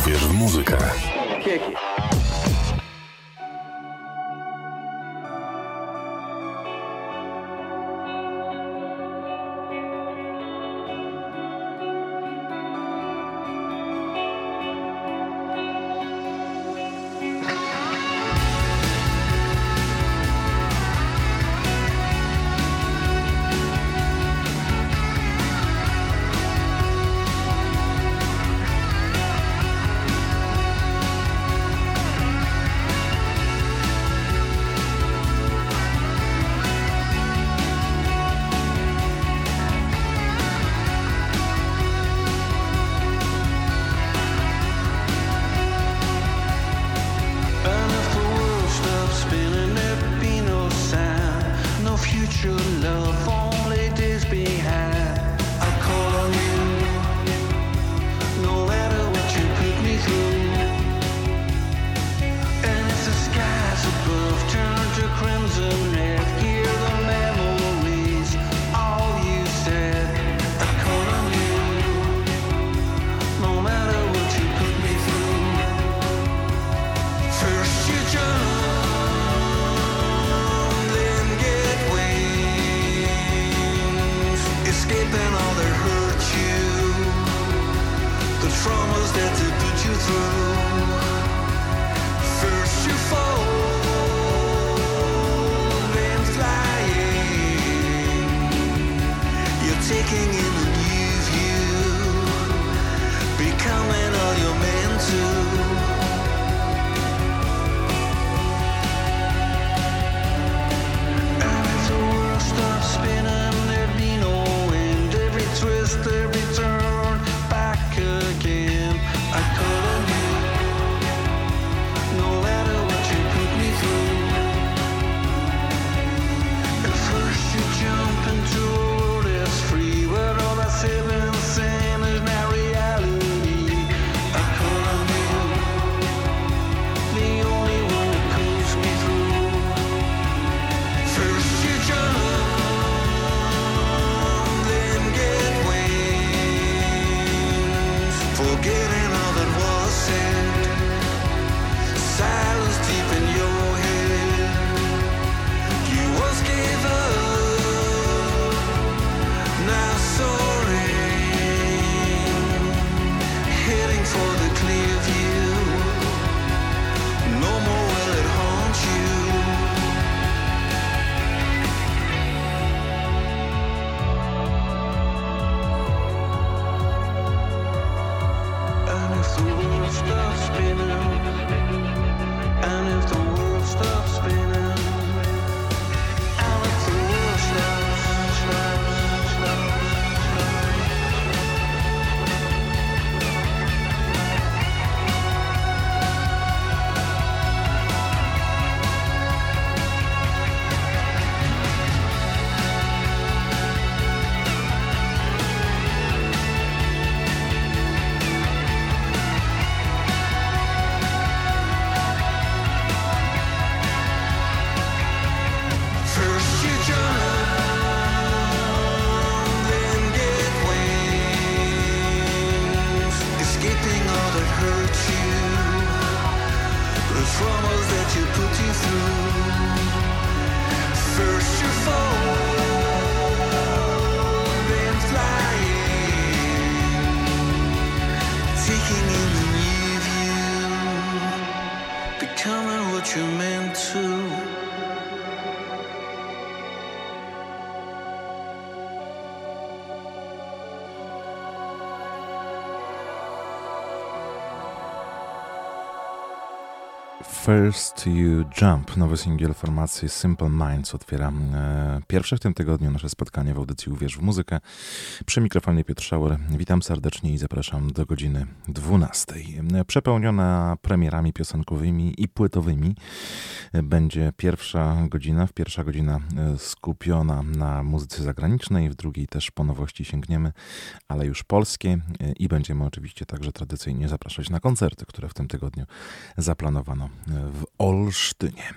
Uwierz w muzykę. First You Jump, nowy singiel formacji Simple Minds otwiera e, pierwsze w tym tygodniu nasze spotkanie w audycji Uwierz w muzykę. Przy mikrofonie Piotr Szauer. Witam serdecznie i zapraszam do godziny 12. E, przepełniona premierami piosenkowymi i płytowymi e, będzie pierwsza godzina. W pierwsza godzina e, skupiona na muzyce zagranicznej, w drugiej też po nowości sięgniemy, ale już polskie i będziemy oczywiście także tradycyjnie zapraszać na koncerty, które w tym tygodniu zaplanowano w Olsztynie.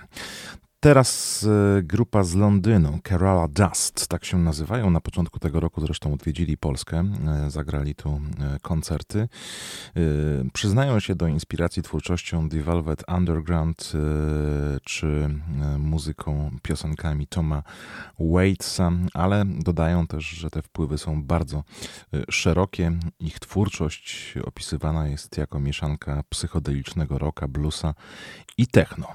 Teraz e, grupa z Londynu, Kerala Dust, tak się nazywają. Na początku tego roku zresztą odwiedzili Polskę, e, zagrali tu e, koncerty. Przyznają się do inspiracji twórczością The Velvet Underground czy muzyką, piosenkami Toma Waitsa, ale dodają też, że te wpływy są bardzo szerokie. Ich twórczość opisywana jest jako mieszanka psychodelicznego rocka, bluesa i techno.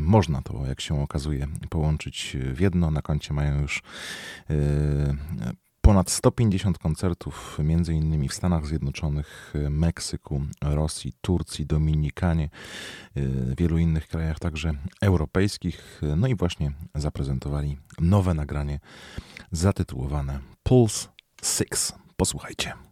Można to, jak się się okazuje połączyć w jedno. Na koncie mają już e, ponad 150 koncertów, między innymi w Stanach Zjednoczonych, Meksyku, Rosji, Turcji, Dominikanie, e, wielu innych krajach, także europejskich. No i właśnie zaprezentowali nowe nagranie zatytułowane Pulse 6. Posłuchajcie.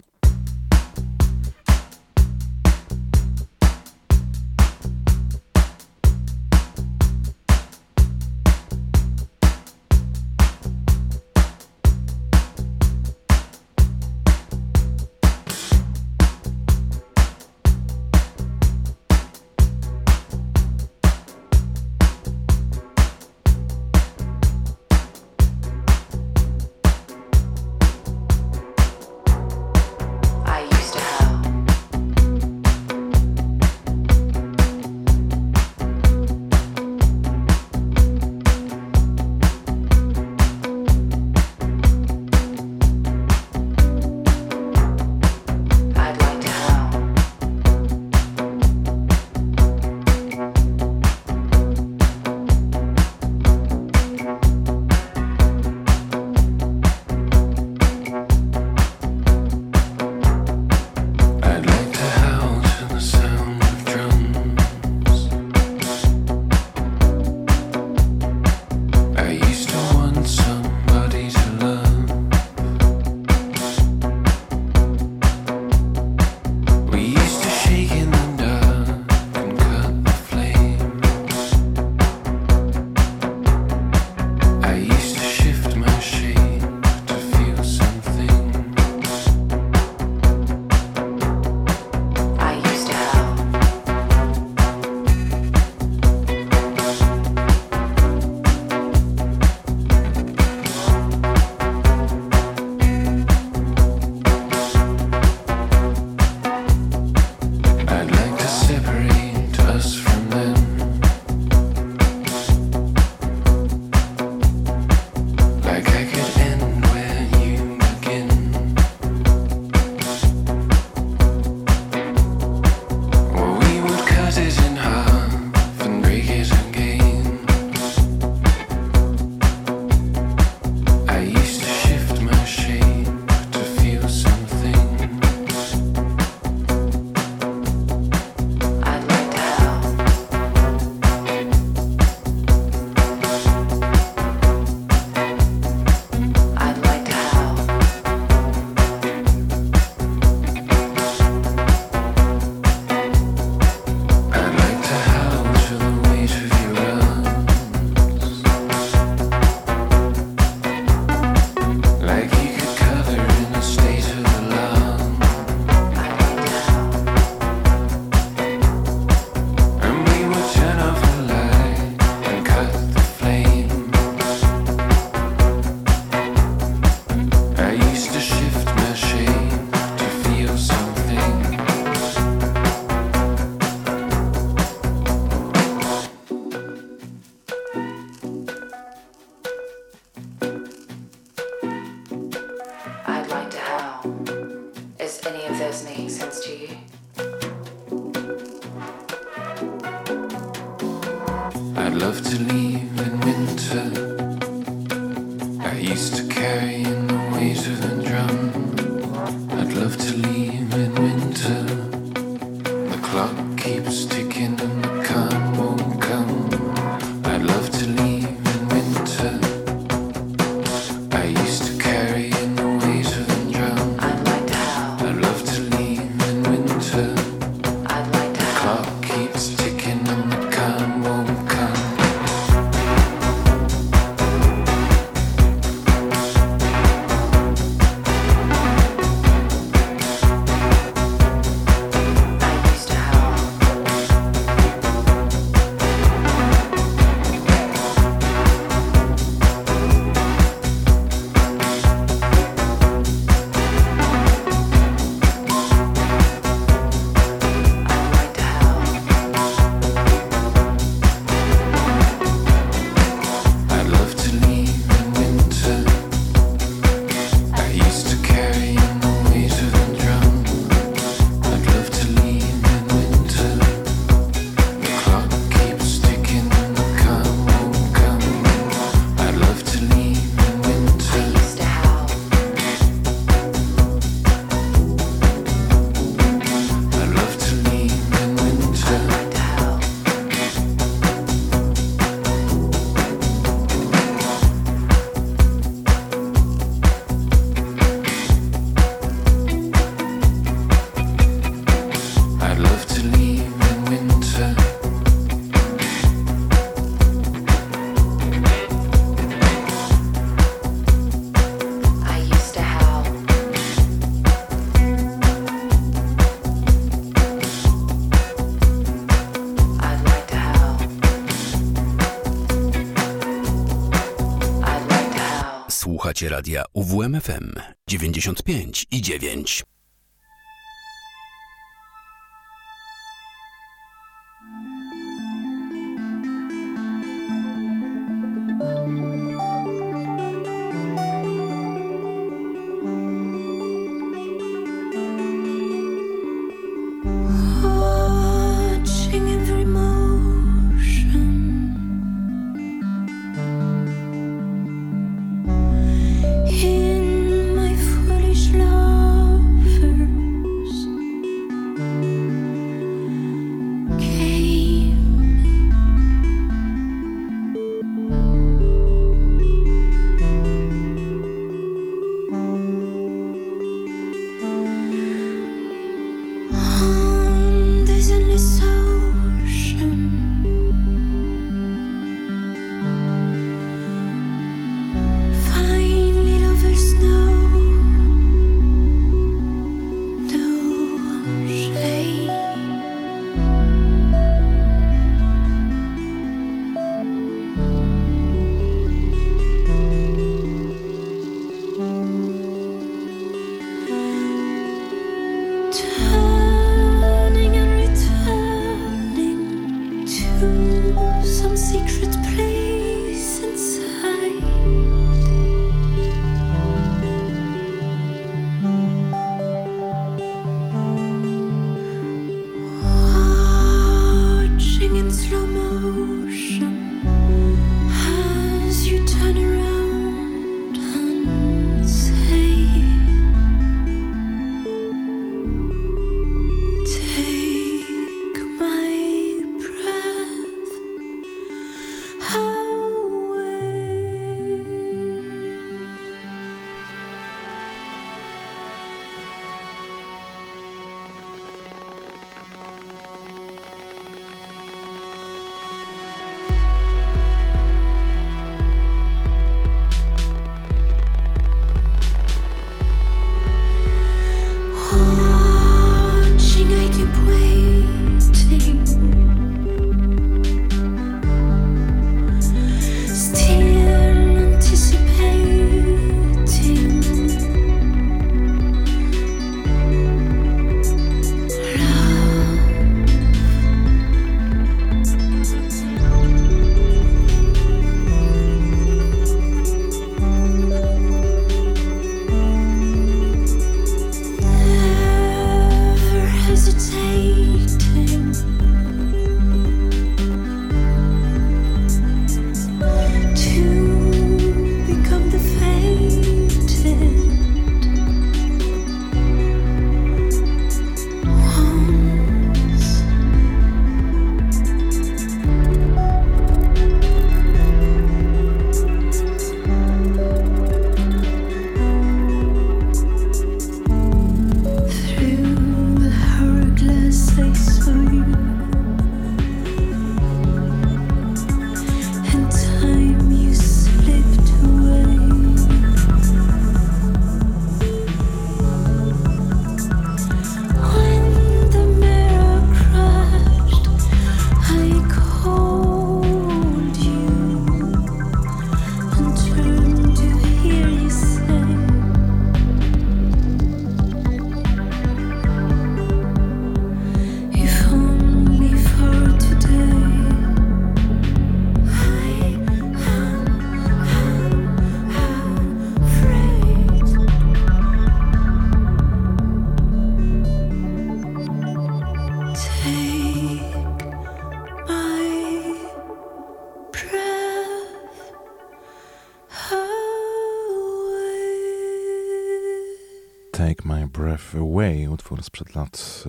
Radia UWMFM 95 i 9.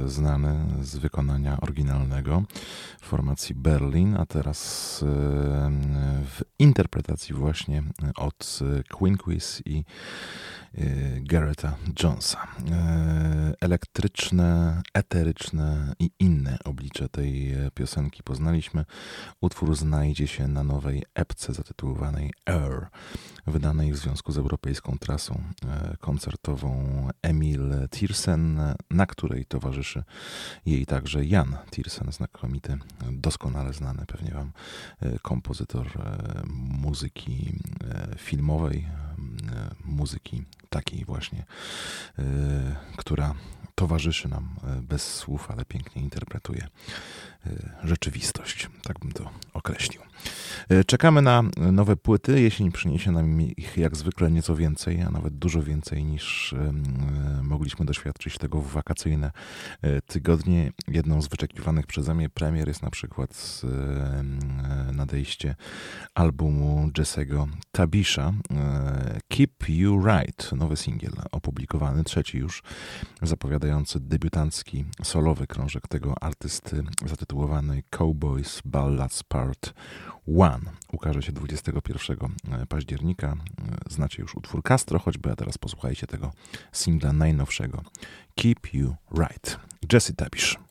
znany z wykonania oryginalnego formacji Berlin, a teraz w interpretacji właśnie od Queen Quiz i y, Garreta Jonesa. E, elektryczne, eteryczne i inne oblicze tej piosenki poznaliśmy. Utwór znajdzie się na nowej epce zatytułowanej Air wydanej w związku z europejską trasą e, koncertową Emil Tiersen, na której towarzyszy jej także Jan Tiersen, znakomity, doskonale znany pewnie Wam e, kompozytor e, muzyki filmowej, muzyki takiej właśnie, która towarzyszy nam bez słów, ale pięknie interpretuje rzeczywistość. Tak bym to określił. E, czekamy na nowe płyty. Jesień przyniesie nam ich jak zwykle nieco więcej, a nawet dużo więcej niż e, mogliśmy doświadczyć tego w wakacyjne tygodnie. Jedną z wyczekiwanych przeze mnie premier jest na przykład nadejście albumu Jesse'ego Tabisha Keep You Right, nowy singiel opublikowany, trzeci już, zapowiadający debiutancki solowy krążek tego artysty zatytułowany Cowboys Ballads Part One ukaże się 21 e, października. E, znacie już utwór Castro, choćby, a teraz posłuchajcie tego singla najnowszego Keep You Right. Jesse Tabisz.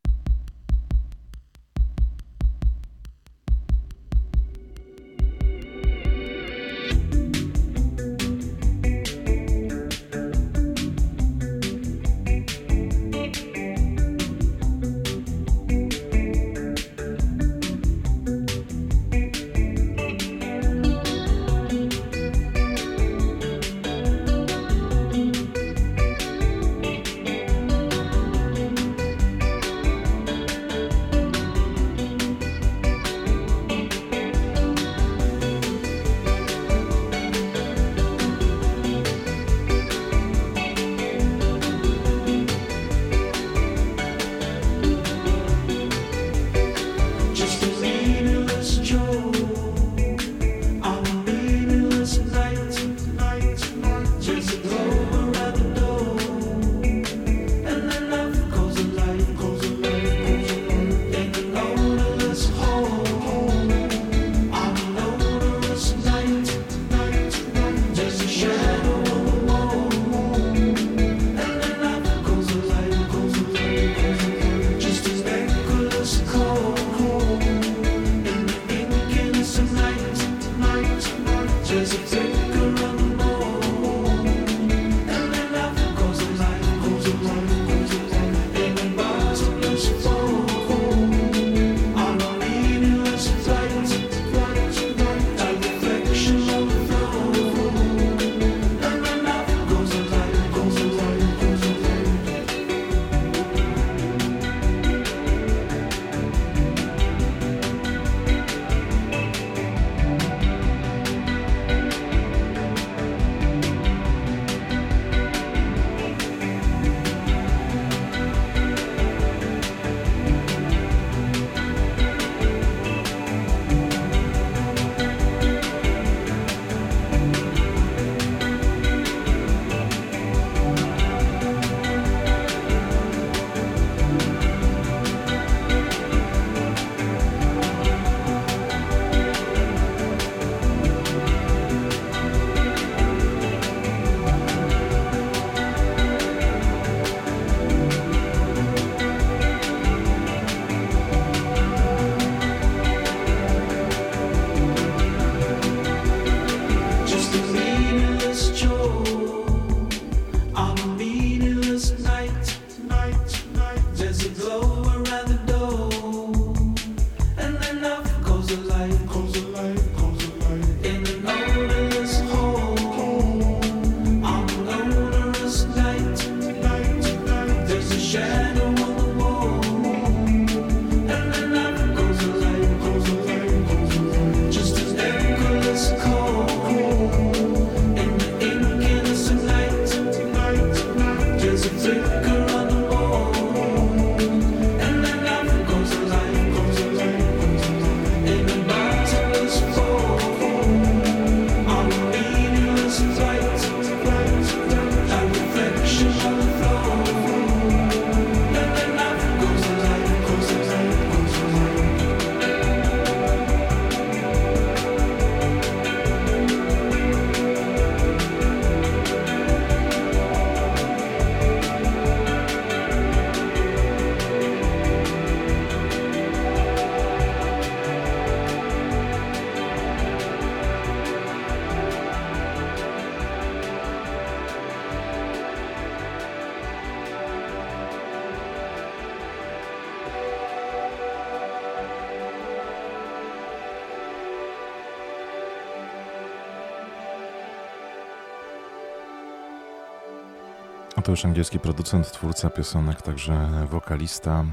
Już angielski producent, twórca piosenek, także wokalista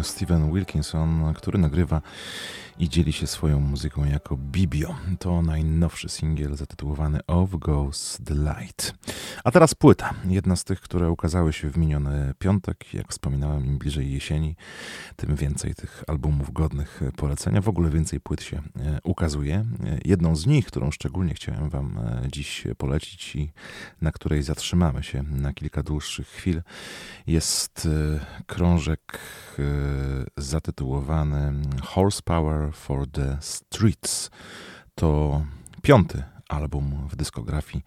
e, Steven Wilkinson, który nagrywa i dzieli się swoją muzyką jako Bibio. To najnowszy singiel zatytułowany Of Goes the Light. A teraz płyta. Jedna z tych, które ukazały się w miniony piątek. Jak wspominałem, im bliżej jesieni, tym więcej tych albumów godnych polecenia. W ogóle więcej płyt się e, ukazuje. Jedną z nich, którą szczególnie chciałem Wam e, dziś polecić i na której zatrzymamy się na kilka dłuższych chwil, jest e, krążek zatytułowany Horsepower for the Streets. To piąty album w dyskografii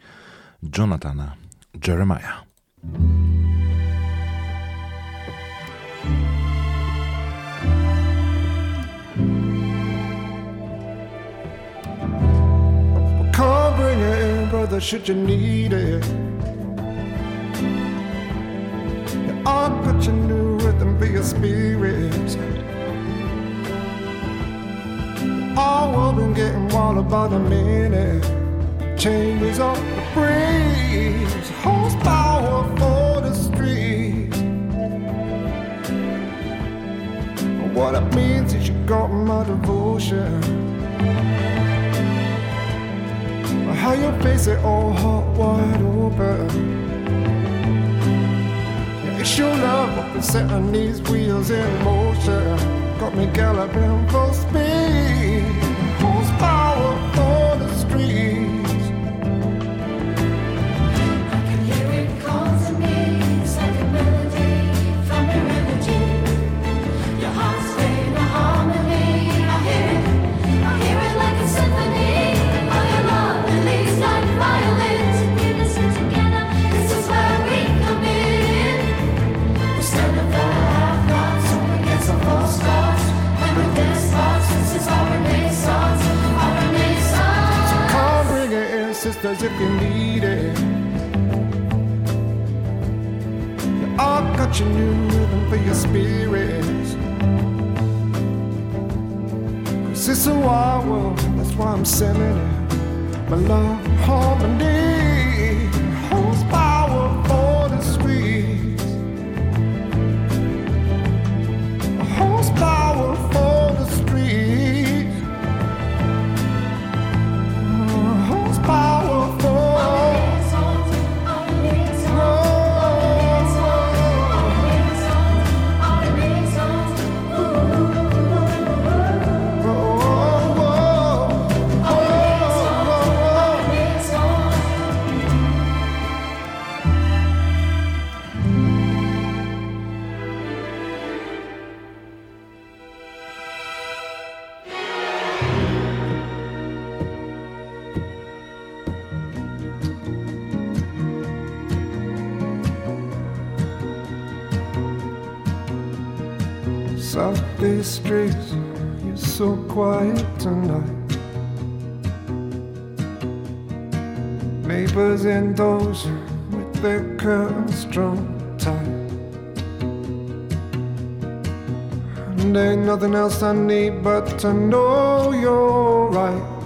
Jonathana Jeremiah. Come bring it in, brother, should you need it. I'll put your new rhythm your spirit. All world been getting wild by the minute. Changes on the breeze, horsepower for the streets. What it means is you got my devotion. How you face it all hot wide open. It's your love setting these wheels in motion. Got me galloping full speed. Horsepower got your new rhythm for your spirits. Cause it's a wild world, that's why I'm sending it. My love, harmony, Streets, you're so quiet tonight. Neighbors indoors with their curtains drawn tight. And ain't nothing else I need but to know you're right.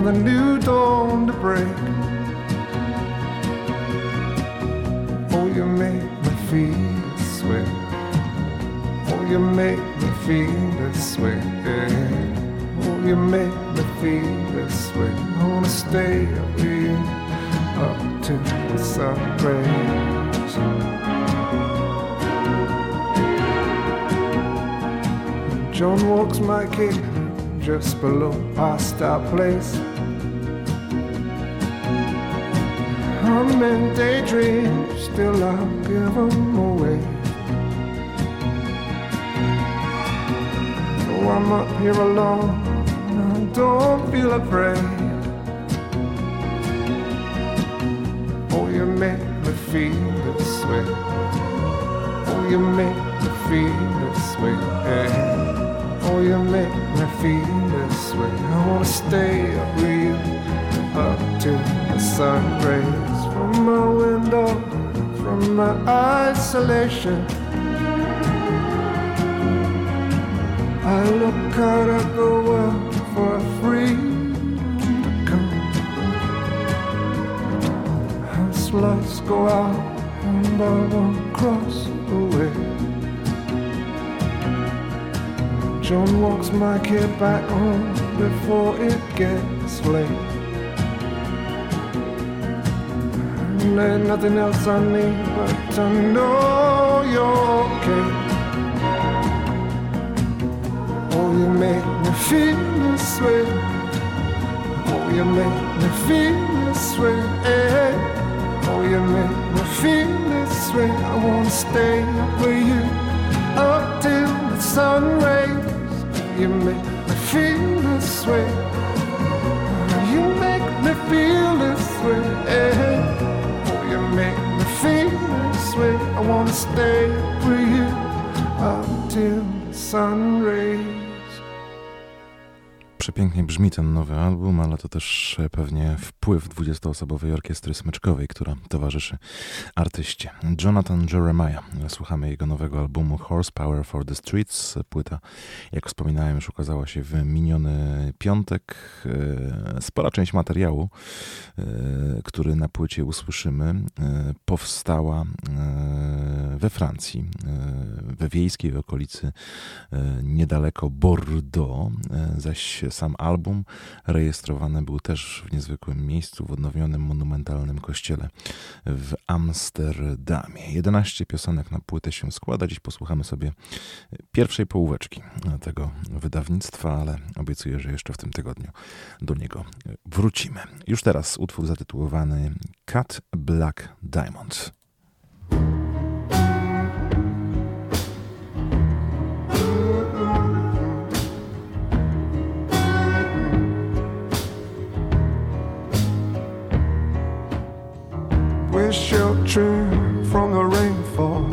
For the new dawn to break. Oh, you make me feel this way. Oh, you make me feel this way. Oh, you make me feel this way. I wanna stay up you up to the sun. John walks my gate just below past our place. In daydreams, still I'll give them away. Though I'm up here alone, I don't feel afraid. Oh, you make me feel this way. Oh, you make I look out at the world for a freedom to come. As lights go out and I won't cross the way. John walks my kid back home before it gets late. Nothing else I need but to know you're okay. Oh, you make me feel this way. Oh, you make me feel this way. eh. Oh, you make me feel this way. I wanna stay up with you up till the sun rays. You make me feel this way. You make me feel this way. Make me feel this way. I wanna stay with you until the sun rays. Przepięknie brzmi ten nowy album, ale to też pewnie wpływ 20-osobowej orkiestry smyczkowej, która towarzyszy artyście. Jonathan Jeremiah. Słuchamy jego nowego albumu Horsepower for the Streets. Płyta, jak wspominałem, już ukazała się w miniony piątek. E, Spora część materiału, e, który na płycie usłyszymy, e, powstała we Francji, we wiejskiej okolicy e, niedaleko Bordeaux, zaś sam album rejestrowany był też w niezwykłym miejscu, w odnowionym monumentalnym kościele w Amsterdamie. 11 piosenek na płytę się składa. Dziś posłuchamy sobie pierwszej połóweczki tego wydawnictwa, ale obiecuję, że jeszcze w tym tygodniu do niego wrócimy. Już teraz utwór zatytułowany Cut Black Diamonds. We're from the rainfall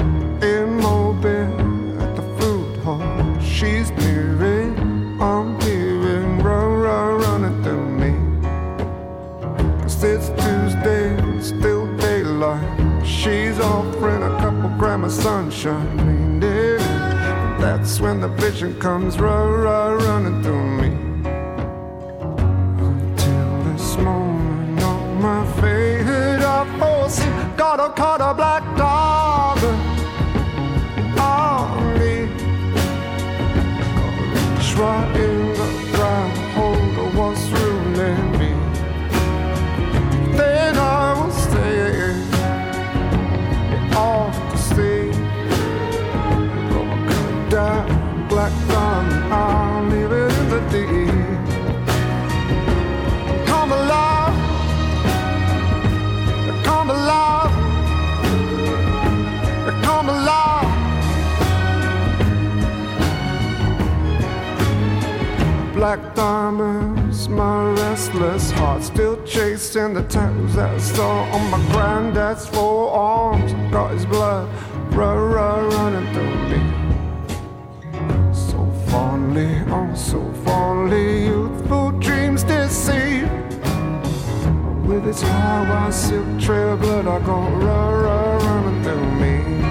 in Mobile at the food hall. She's peering, I'm peering, run, run, running through me. Cause it's Tuesday, still daylight. She's offering a couple gram of sunshine. Leaned That's when the vision comes, run, run, running through me. Until this moment on my faded up horse got a caught a black dog. On me. Try Black diamonds, my restless heart still chasing the tattoos that I saw on my granddad's forearms. Got his blood, run, run, running through me. So fondly, oh so fondly, youthful dreams deceive. With its high white silk trail blood, I go run, run, running through me.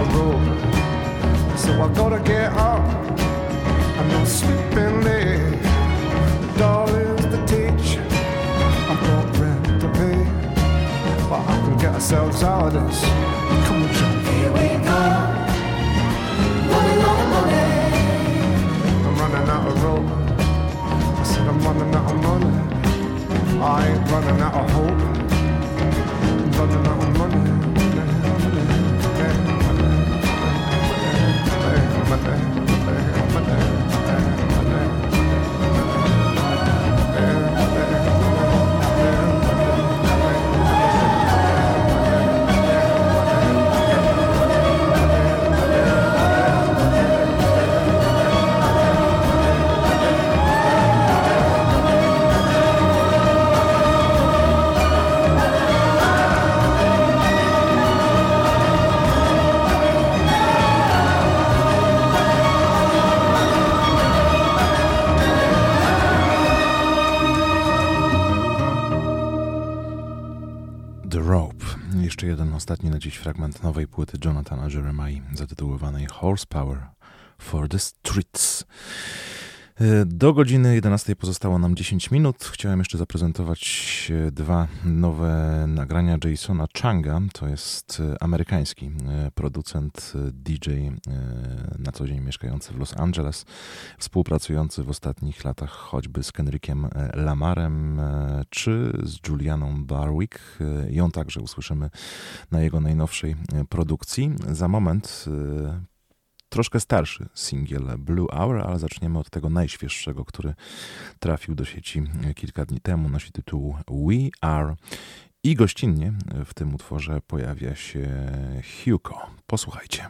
I'm running out of road. So I gotta get up. I'm not sleeping. Darling's the teacher. I've got rent to pay. But I can get ourselves out of this. Come on, John. Here we go. Running out of money. I'm running out of road. I said I'm running out of money. I ain't running out of hope. I'm running out of money. The Jeszcze jeden ostatni na dziś fragment nowej płyty Jonathana Jeremiah zatytułowanej Horsepower for the Streets. E, Do godziny 11 pozostało nam 10 minut. Chciałem jeszcze zaprezentować e, dwa nowe nagrania Jasona Changa. To jest e, amerykański producent, DJ, na co dzień mieszkający w Los Angeles, współpracujący w ostatnich latach choćby z Kendrickiem e, Lamarem czy z Julianą Barwick. Ją także usłyszymy na jego najnowszej produkcji. Za moment troszkę starszy singiel Blue Hour, ale zaczniemy od tego najświeższego, który trafił do sieci kilka dni temu. Nosi tytuł We Are. I gościnnie w tym utworze pojawia się Hugo. Posłuchajcie.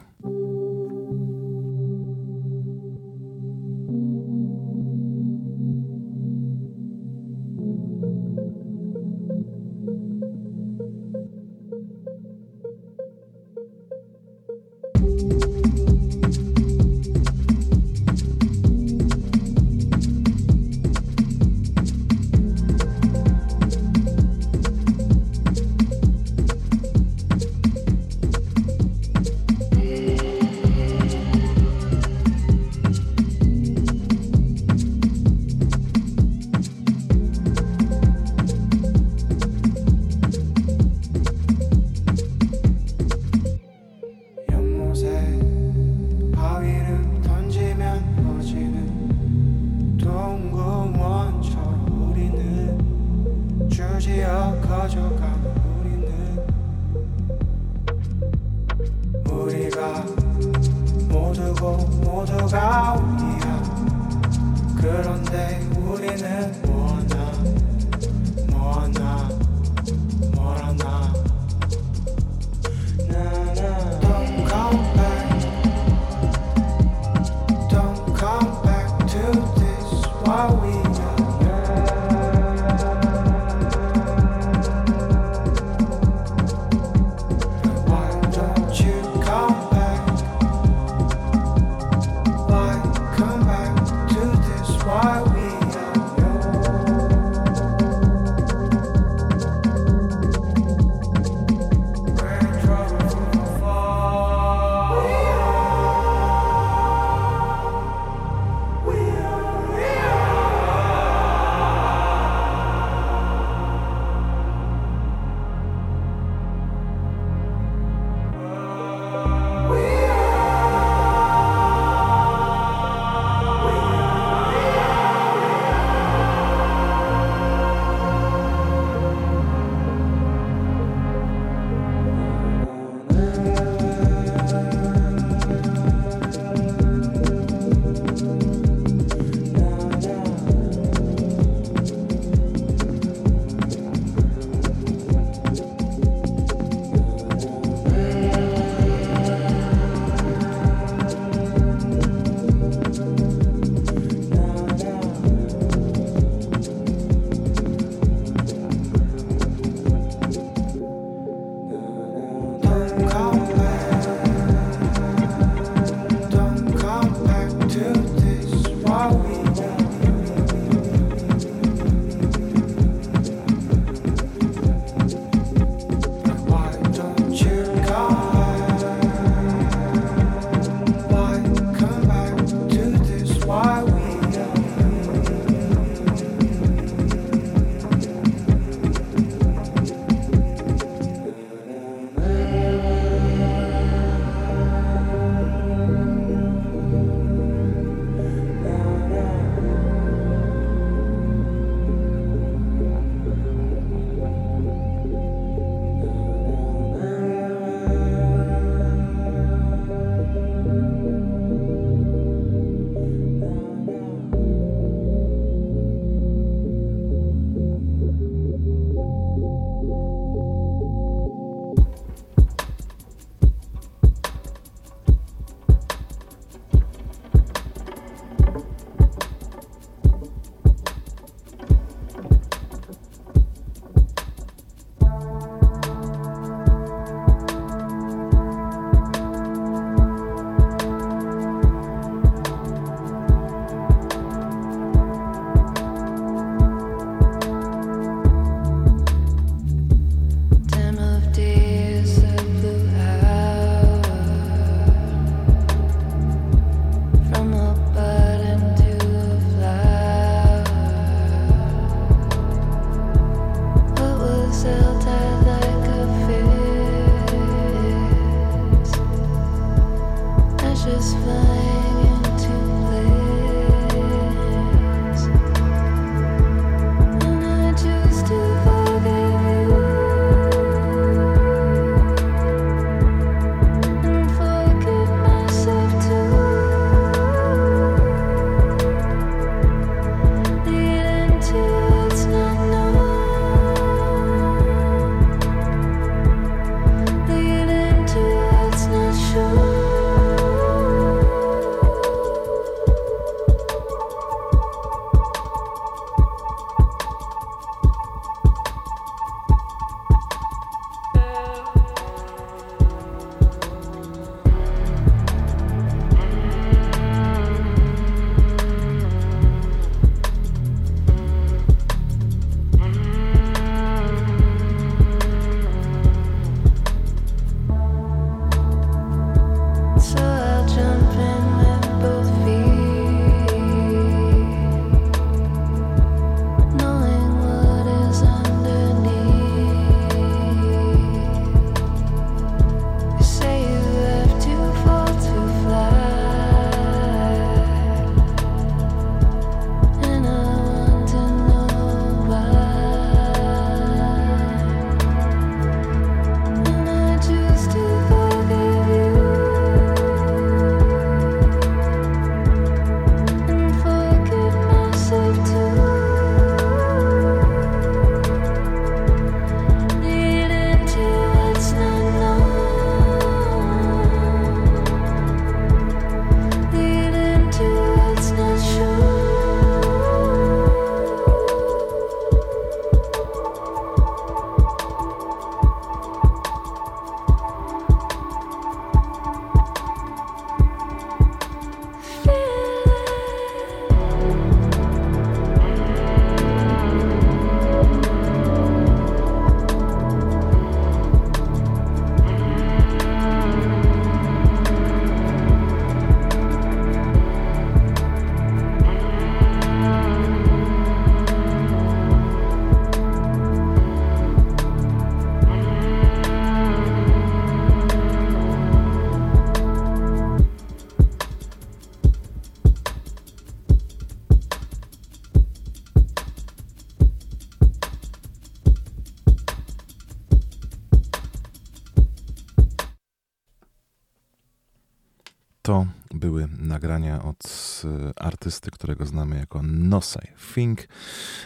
artysty, którego znamy jako Nosai Fink,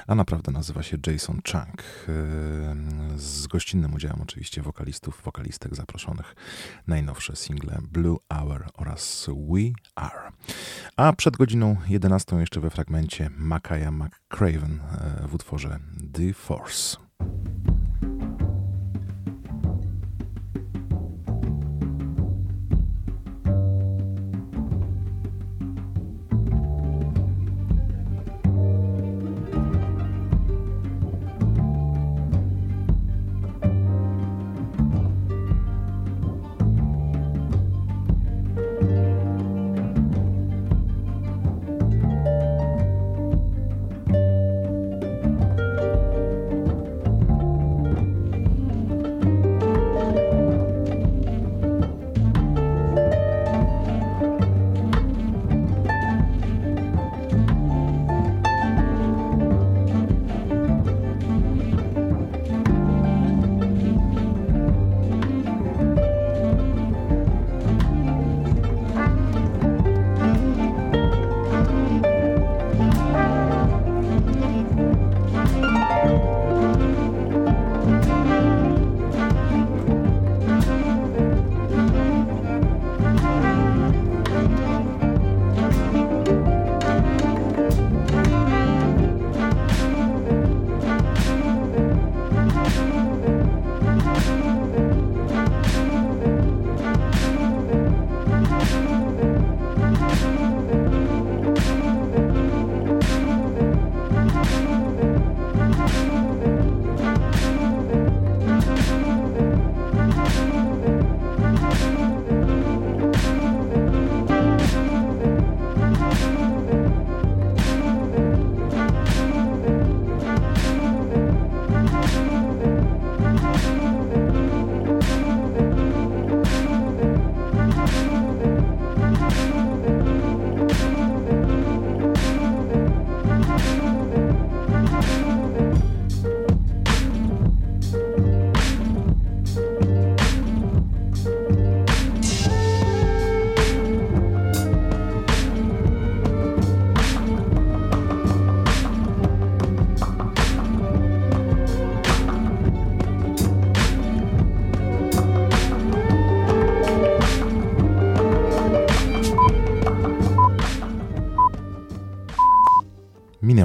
a naprawdę nazywa się Jason Chang. Yy, z gościnnym udziałem oczywiście wokalistów, wokalistek zaproszonych. Najnowsze single Blue Hour oraz We Are. A przed godziną 11 jeszcze we fragmencie Makaya McCraven yy, w utworze The Force.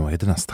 vad heter nästa?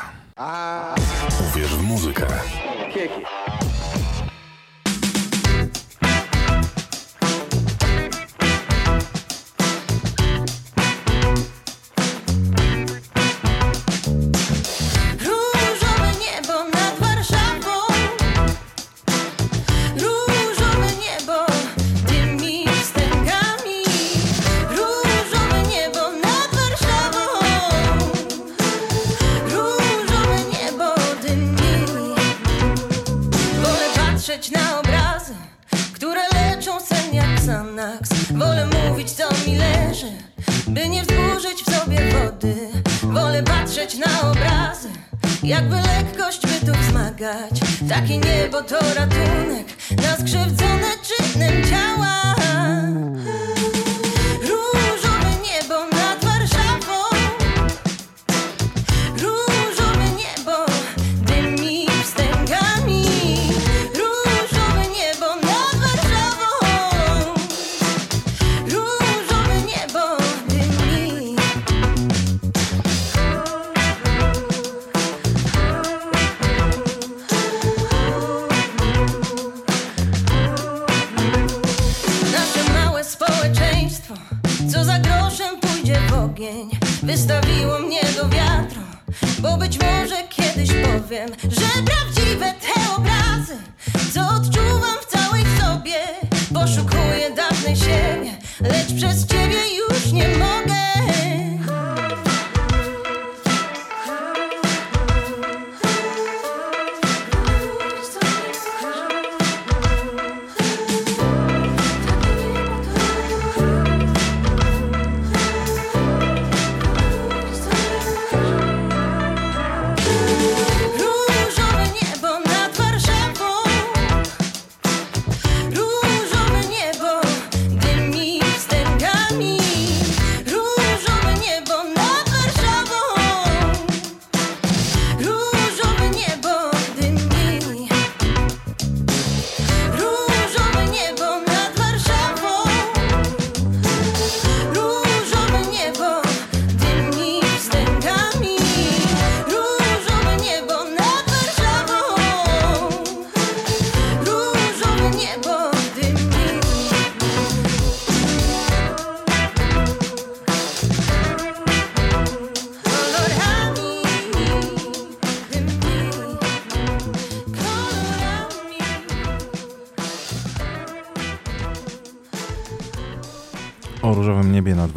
przez ciebie.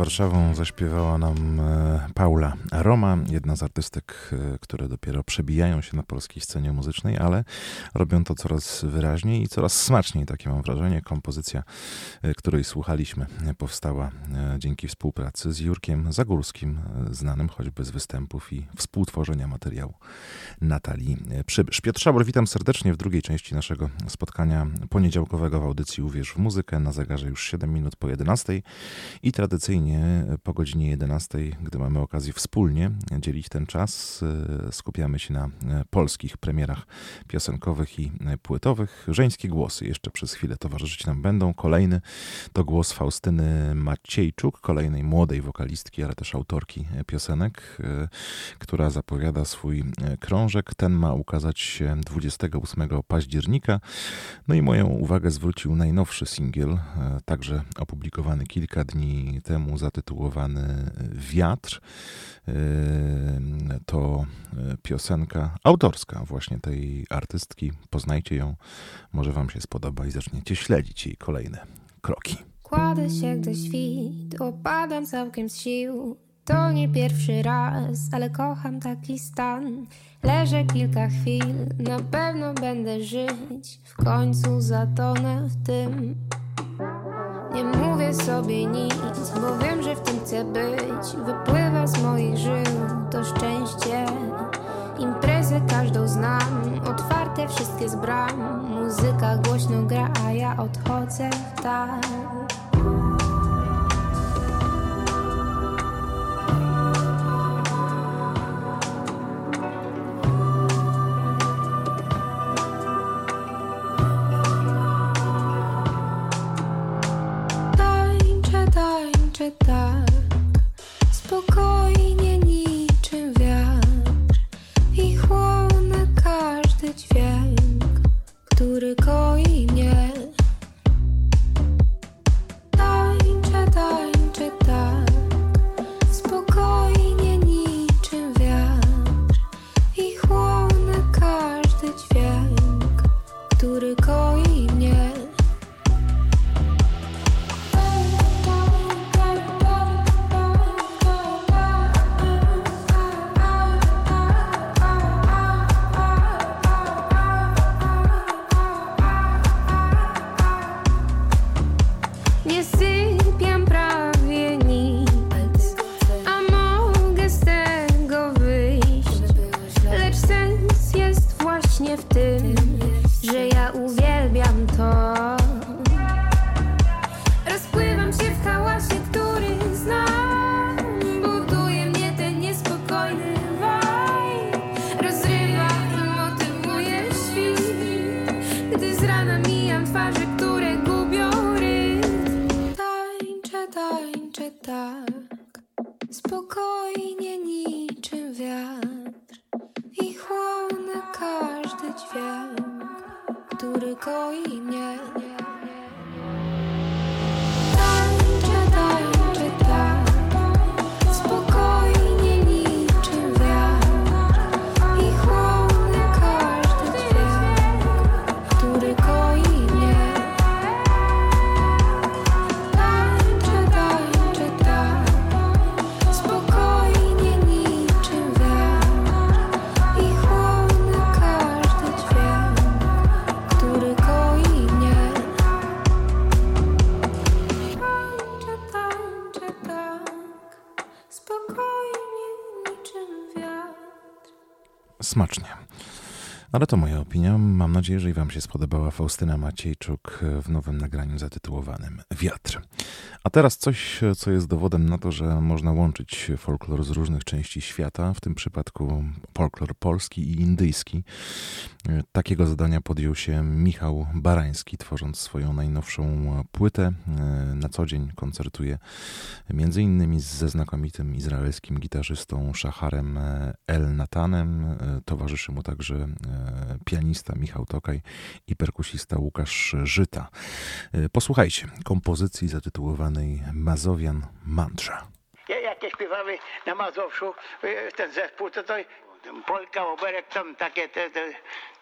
Warszawą zaśpiewała nam e, Paula Roma, jedna z artystek, e, które dopiero przebijają się na polskiej scenie muzycznej, ale robią to coraz wyraźniej i coraz smaczniej, takie mam wrażenie. Kompozycja, e, której słuchaliśmy, powstała dzięki współpracy z Jurkiem Zagórskim, znanym choćby z występów i współtworzenia materiału Natalii Przybysz. Piotr Szabor, witam serdecznie w drugiej części naszego spotkania poniedziałkowego w audycji Uwierz w muzykę. Na zegarze już 7 minut po 11. I tradycyjnie po godzinie 11, gdy mamy okazję wspólnie dzielić ten czas, e, skupiamy się na e, polskich premierach piosenkowych i e, płytowych. Żeńskie głosy jeszcze przez chwilę towarzyszyć nam będą. Kolejny to głos Faustyny Maciejczuk, kolejnej młodej wokalistki, ale też autorki piosenek, która zapowiada swój krążek. Ten ma ukazać się 28 października. No i moją uwagę zwrócił najnowszy singiel, także opublikowany kilka dni temu zatytułowany Wiatr. To piosenka autorska właśnie tej artystki. Poznajcie ją, może Wam się spodoba i zaczniecie śledzić jej kolejne kroki. Kładę się, gdy świt, opadam całkiem z sił. To nie pierwszy raz, ale kocham taki stan. Leżę kilka chwil, na pewno będę żyć. W końcu zatonę w tym. Nie mówię sobie nic, bo wiem, że w tym chcę być. Wypływa z moich żył to szczęście. Imprezę każdą znam, otwarte wszystkie z bram. Muzyka głośno gra, a ja odchodzę tak. тебя Ale to moja opinia. Mam nadzieję, że i Wam się spodobała Faustyna Maciejczuk w nowym nagraniu zatytułowanym Wiatr. A teraz coś, co jest dowodem na to, że można łączyć folklor z różnych części świata, w tym przypadku folklor polski i indyjski. Takiego zadania podjął się Michał Barański, tworząc swoją najnowszą płytę. Na co dzień koncertuje innymi ze znakomitym izraelskim gitarzystą Szacharem El Natanem. Towarzyszy mu także pianista Michał Tokaj i perkusista Łukasz Żyta. Posłuchajcie kompozycji zatytułowanej Mazowian Mantra. Ja- Jak nie śpiewamy na Mazowszu, y, ten zespół, to Polka, oberek, tam takie, te, te,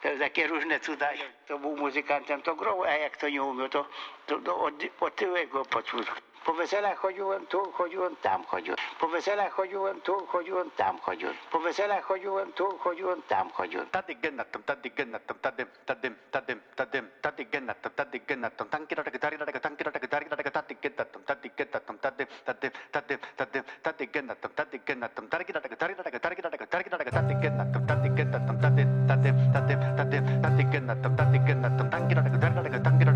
te, takie różne cuda. To był muzykantem, to grał, a jak to nie umiał, to, to, to od, od tyłek go Profesora Hoyuem tu Hoyuem tam Hoyuem. Profesora Hoyuem tu Hoyuem tam Hoyuem. Profesora Hoyuem tu Hoyuem tam Hoyuem. Tadigen atom tadigen atom tadem tadem tadem tadem tadigen atom tadigen atom tankira tankira tankira tankira tankira tadigen atom tadigen atom tadem tadem tadem tadem tadigen atom tadigen atom tankira tankira tankira tankira tankira tadigen atom tadigen atom tadem tadem tadem tadigen atom tadigen atom tankira tankira tankira tankira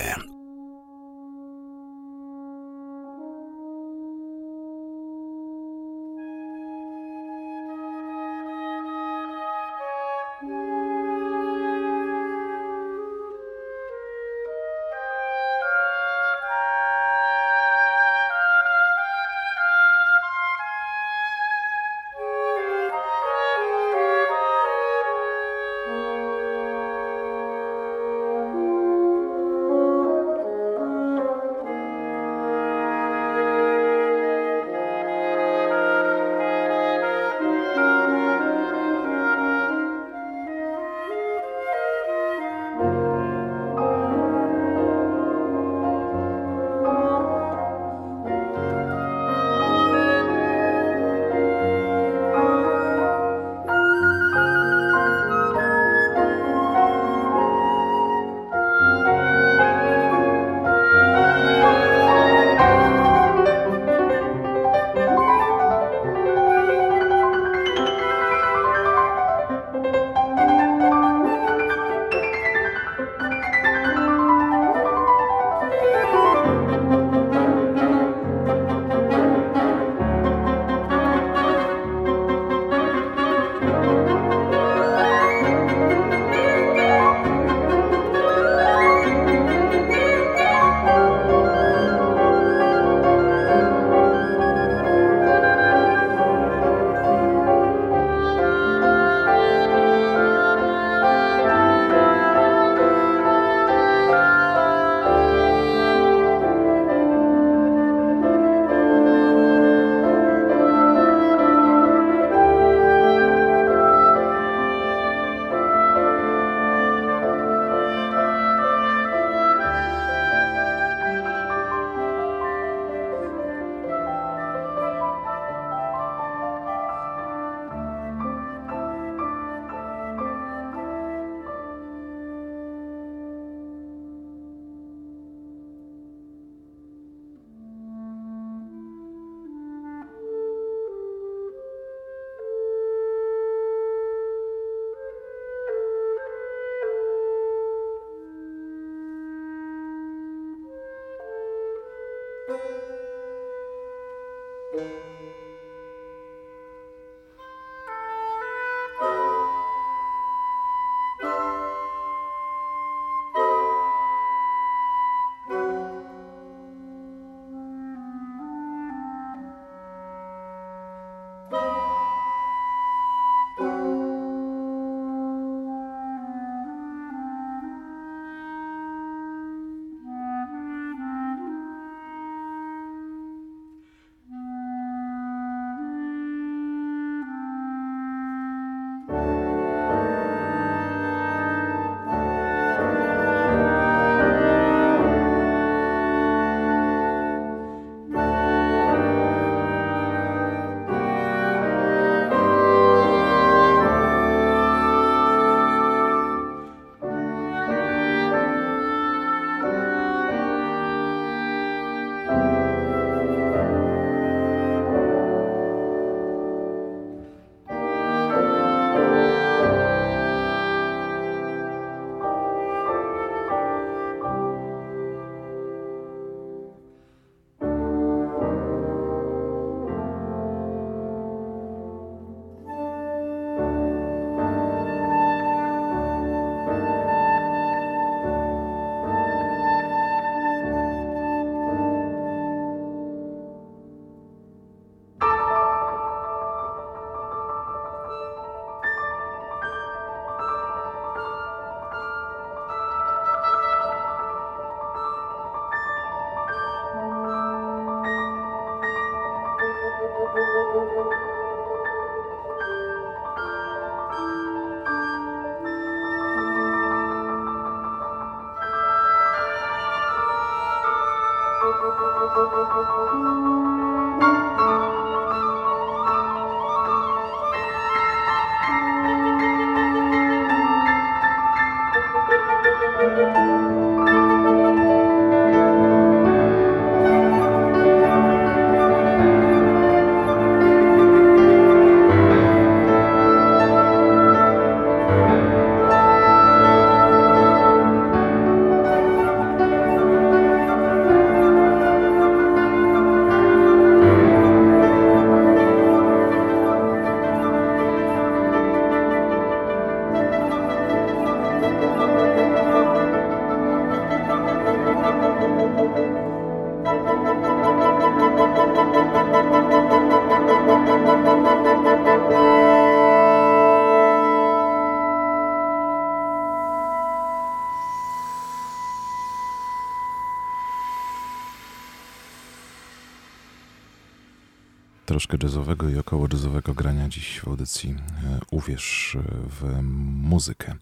Dziś w audycji e, Uwierz w muzykę.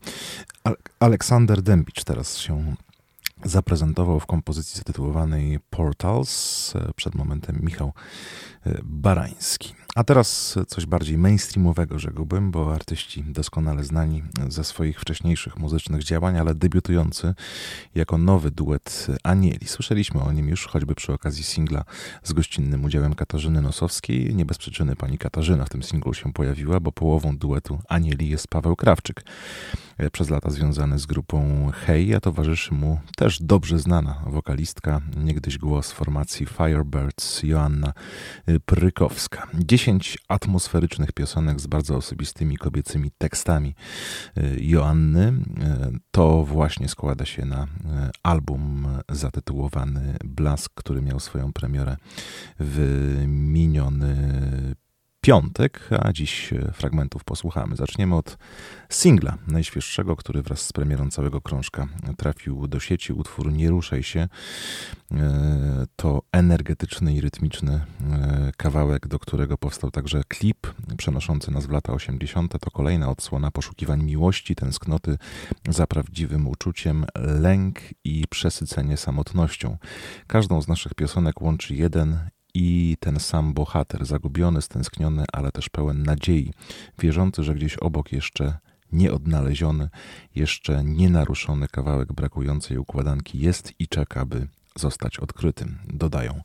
Al Aleksander Dębicz teraz się zaprezentował w kompozycji zatytułowanej Portals. E, przed momentem Michał e, Barański. A teraz coś bardziej mainstreamowego, rzekłbym, bo artyści doskonale znani ze swoich wcześniejszych muzycznych działań, ale debiutujący jako nowy duet Anieli. Słyszeliśmy o nim już choćby przy okazji singla z gościnnym udziałem Katarzyny Nosowskiej. Nie bez przyczyny pani Katarzyna w tym singlu się pojawiła, bo połową duetu Anieli jest Paweł Krawczyk. Przez lata związany z grupą Hej, a towarzyszy mu też dobrze znana wokalistka, niegdyś głos formacji Firebirds Joanna Prykowska. Dziesięć atmosferycznych piosenek z bardzo osobistymi kobiecymi tekstami y, Joanny. To właśnie składa się na album zatytułowany Blask, który miał swoją premierę w miniony piątek, a dziś fragmentów posłuchamy. Zaczniemy od singla najświeższego, który wraz z premierą całego krążka trafił do sieci. Utwór Nie ruszaj się. E, to energetyczny i rytmiczny e, kawałek, do którego powstał także klip przenoszący nas w lata 80. To kolejna odsłona poszukiwań miłości, tęsknoty za prawdziwym uczuciem, lęk i przesycenie samotnością. Każdą z naszych piosenek łączy jeden i ten sam bohater, zagubiony, stęskniony, ale też pełen nadziei, wierzący, że gdzieś obok jeszcze nieodnaleziony, jeszcze nienaruszony kawałek brakującej układanki jest i czeka, by zostać odkrytym, dodają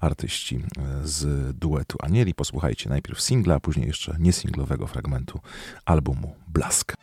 artyści z duetu Anieli. Posłuchajcie najpierw singla, a później jeszcze niesinglowego fragmentu albumu Blask.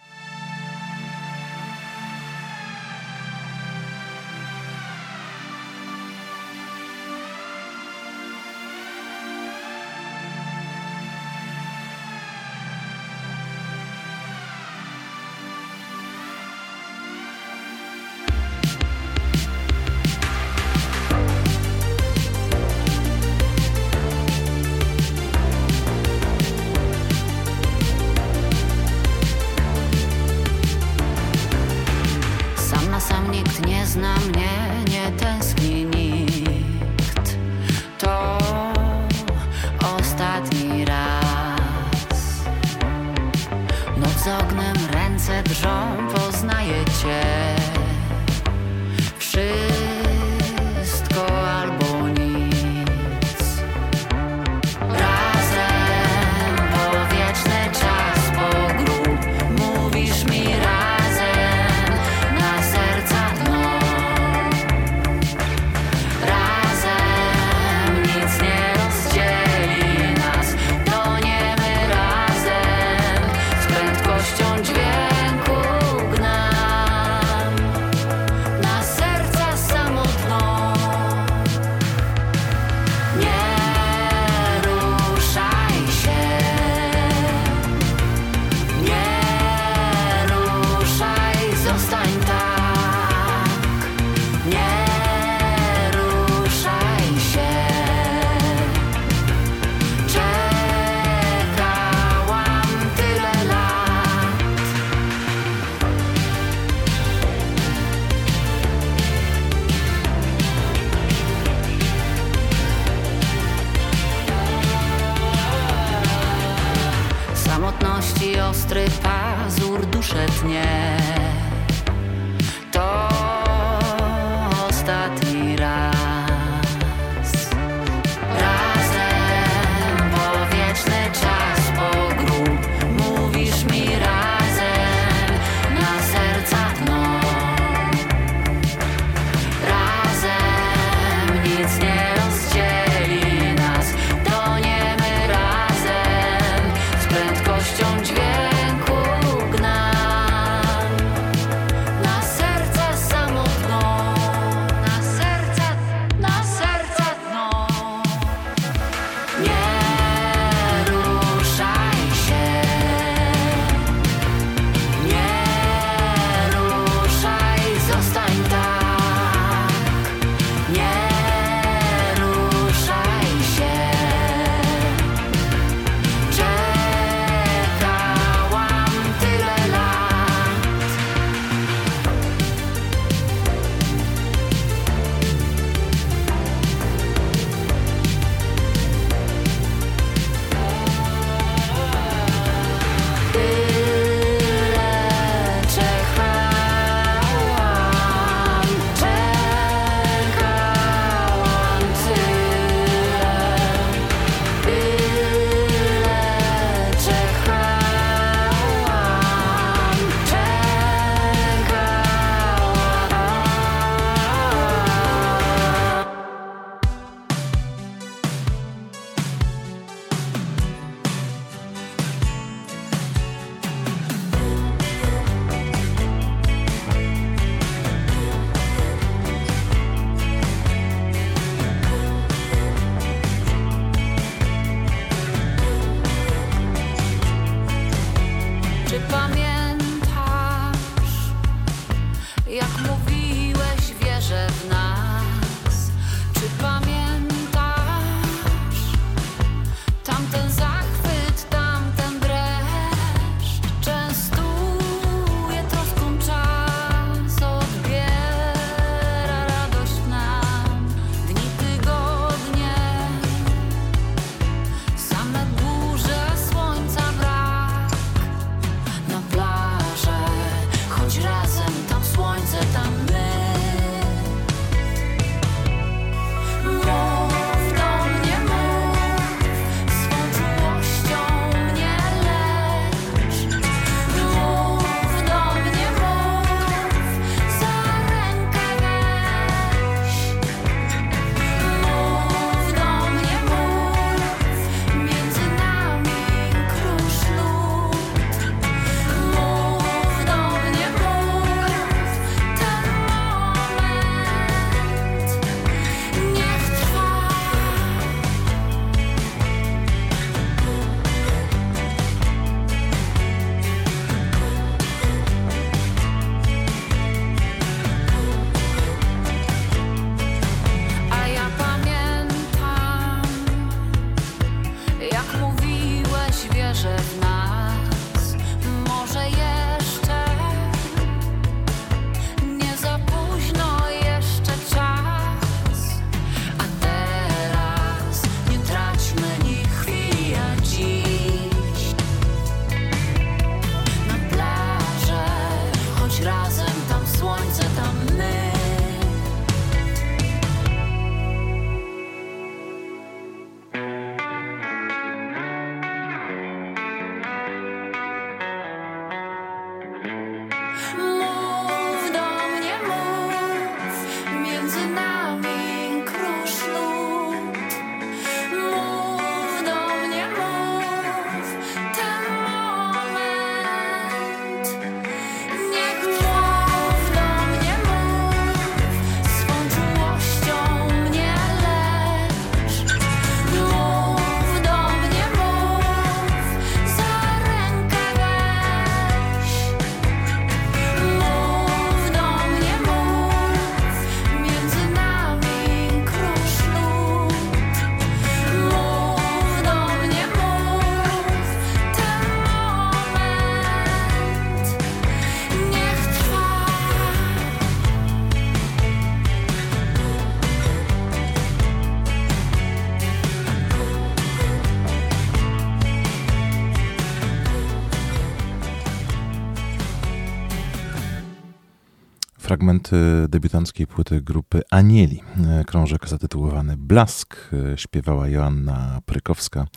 Fragmenty debiutanckiej płyty grupy Anieli. E, Krążek zatytułowany Blask e, śpiewała Joanna Prykowska,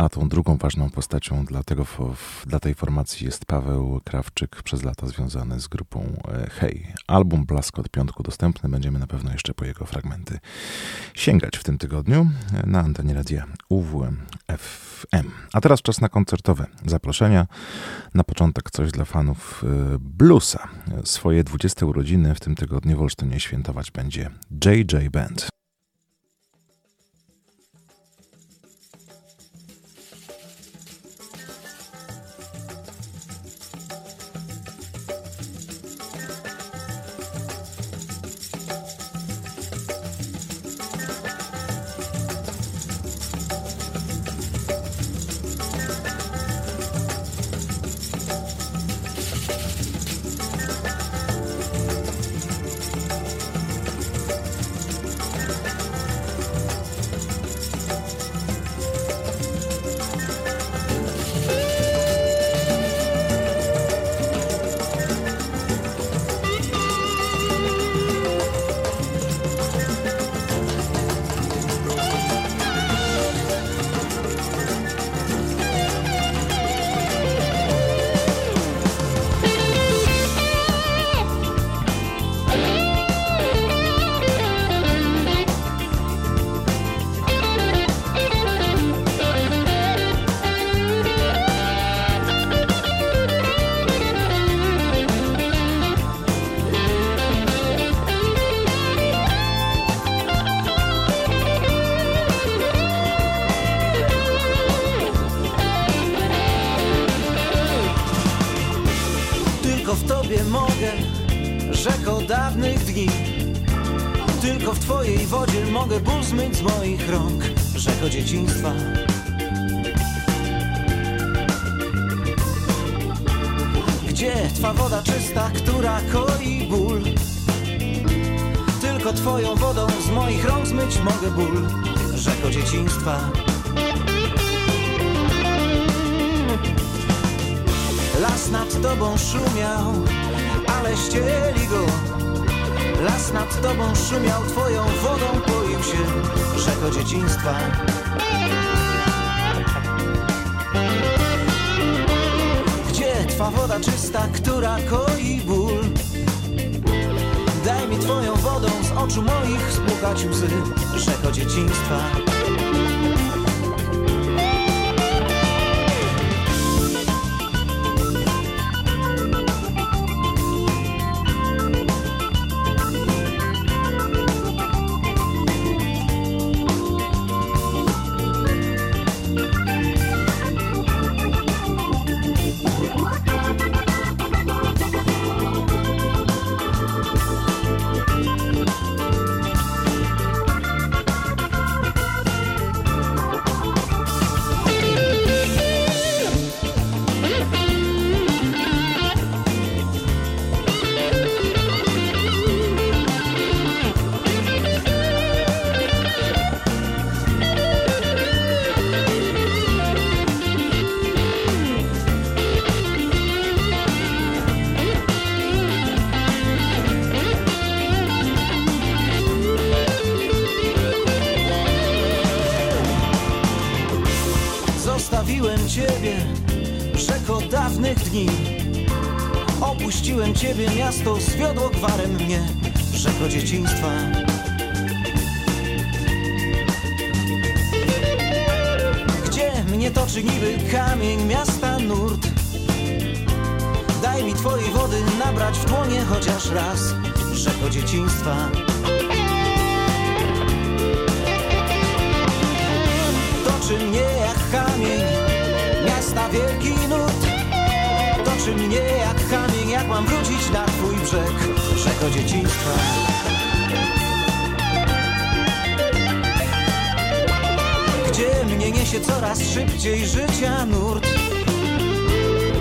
a tą drugą ważną postacią dla, tego, dla tej formacji jest Paweł Krawczyk, przez lata związany z grupą e, Hej. Album Blask od piątku dostępny, będziemy na pewno jeszcze po jego fragmenty sięgać w tym tygodniu e, na antenie radia UWM FM. A teraz czas na koncertowe zaproszenia. Na początek coś dla fanów e, bluesa. Swoje 20 urodziny w tym tygodniu w Olsztynie świętować będzie JJ Band. Ciebie, miasto zwiodło gwarem mnie Rzeko dzieciństwa. Gdzie mnie toczy niby kamień miasta nurt? Daj mi twojej wody nabrać w dłonie chociaż raz Rzeko dzieciństwa. Toczy mnie jak kamień Miasta wielki nurt. Toczy mnie jak mam wrócić na twój brzeg Rzeko dzieciństwa. Gdzie mnie niesie coraz szybciej życia nurt?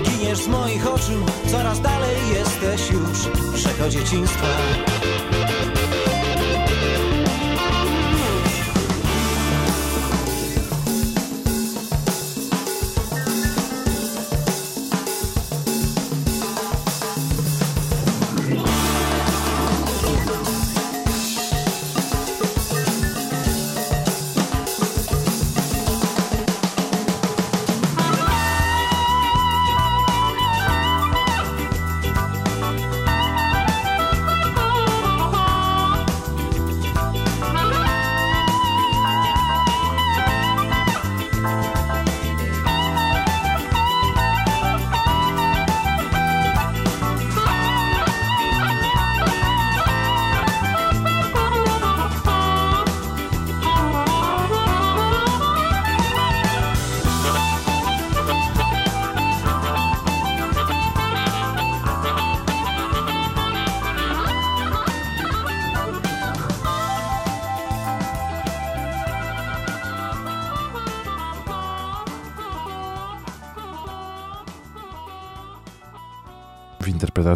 Giniesz z moich oczu Coraz dalej jesteś już Rzeko dzieciństwa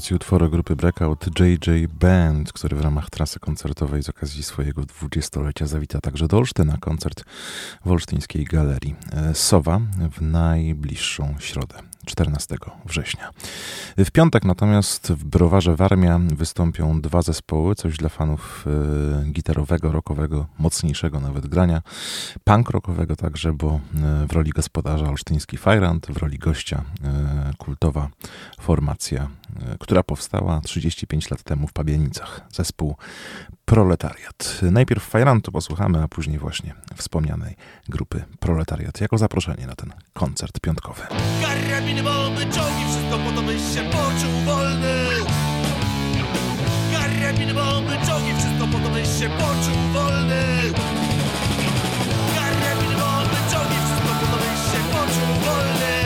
interpretacji utworu grupy Breakout JJ Band, który w ramach trasy koncertowej z okazji swojego 20-lecia zawita także do Olsztyna, koncert w Olsztyńskiej Galerii e, Sowa w najbliższą środę. 14 września. W piątek natomiast w browarze Warmia wystąpią dwa zespoły, coś dla fanów e, gitarowego, rockowego, mocniejszego nawet grania, punk rockowego także, bo e, w roli gospodarza olsztyński Fajrant, w roli gościa e, kultowa formacja, która powstała 35 lat temu w Pabianicach, zespół Proletariat. Najpierw Fajrantu posłuchamy, a później właśnie wspomnianej grupy Proletariat, jako zaproszenie na ten koncert piątkowy. Karabiny, bomby, czołgi, wszystko po to byś się poczuł wolny Karabiny, bomby, czołgi, wszystko po to byś się poczuł wolny Karabiny, bomby, czołgi, wszystko po to byś się poczuł wolny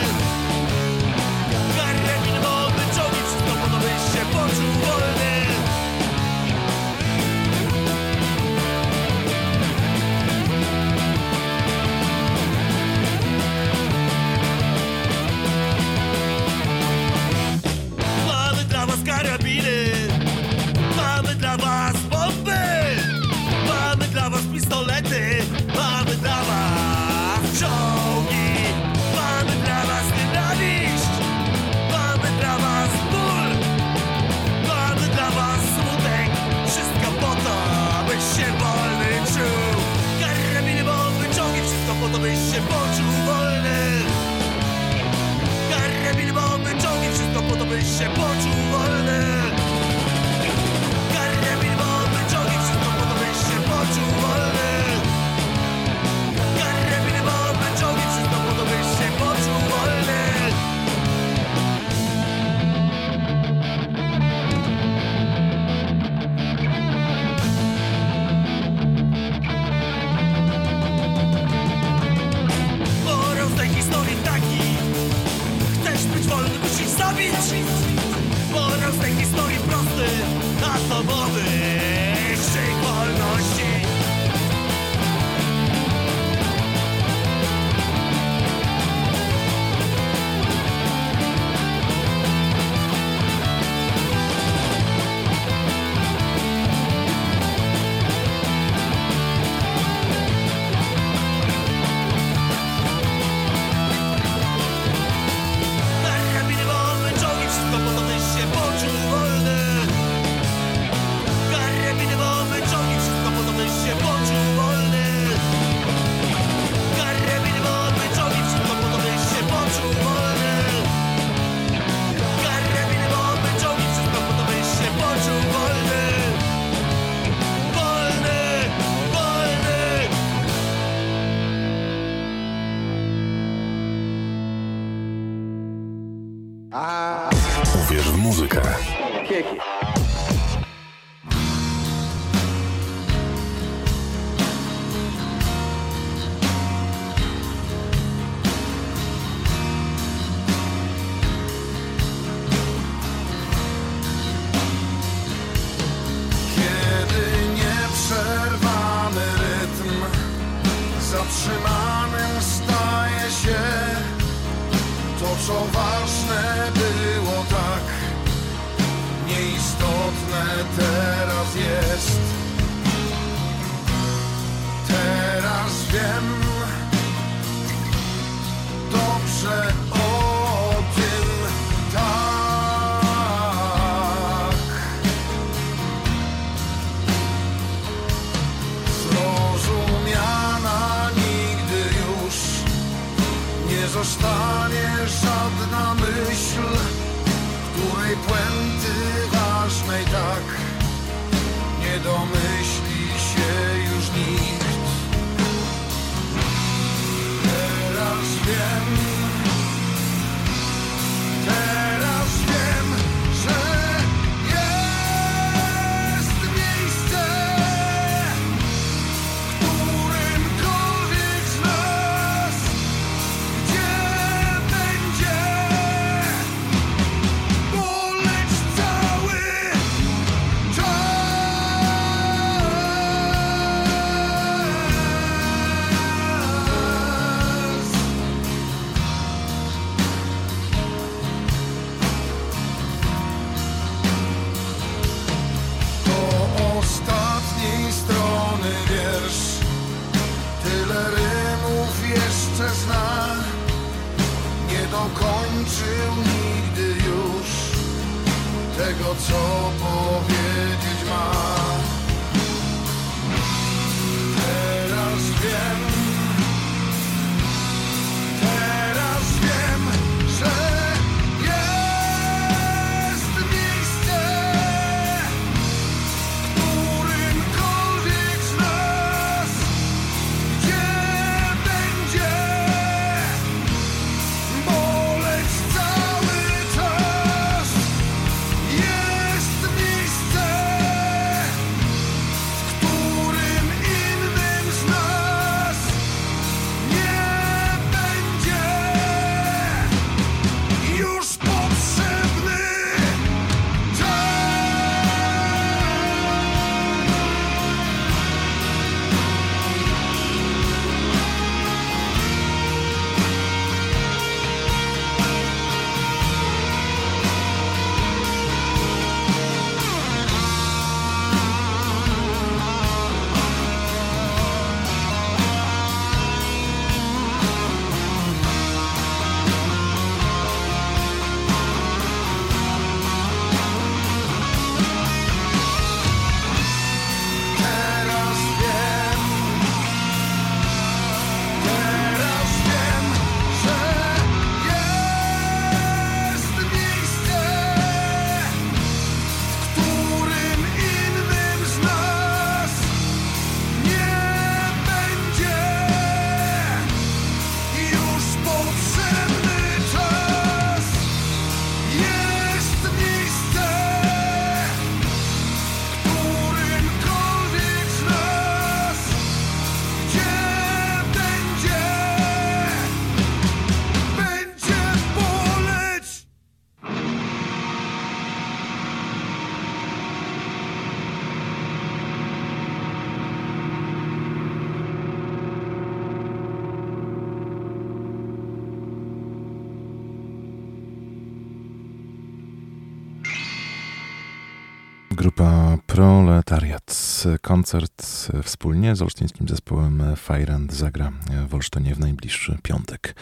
Koncert wspólnie z olsztyńskim zespołem Fajrand zagra w Olsztynie w najbliższy piątek.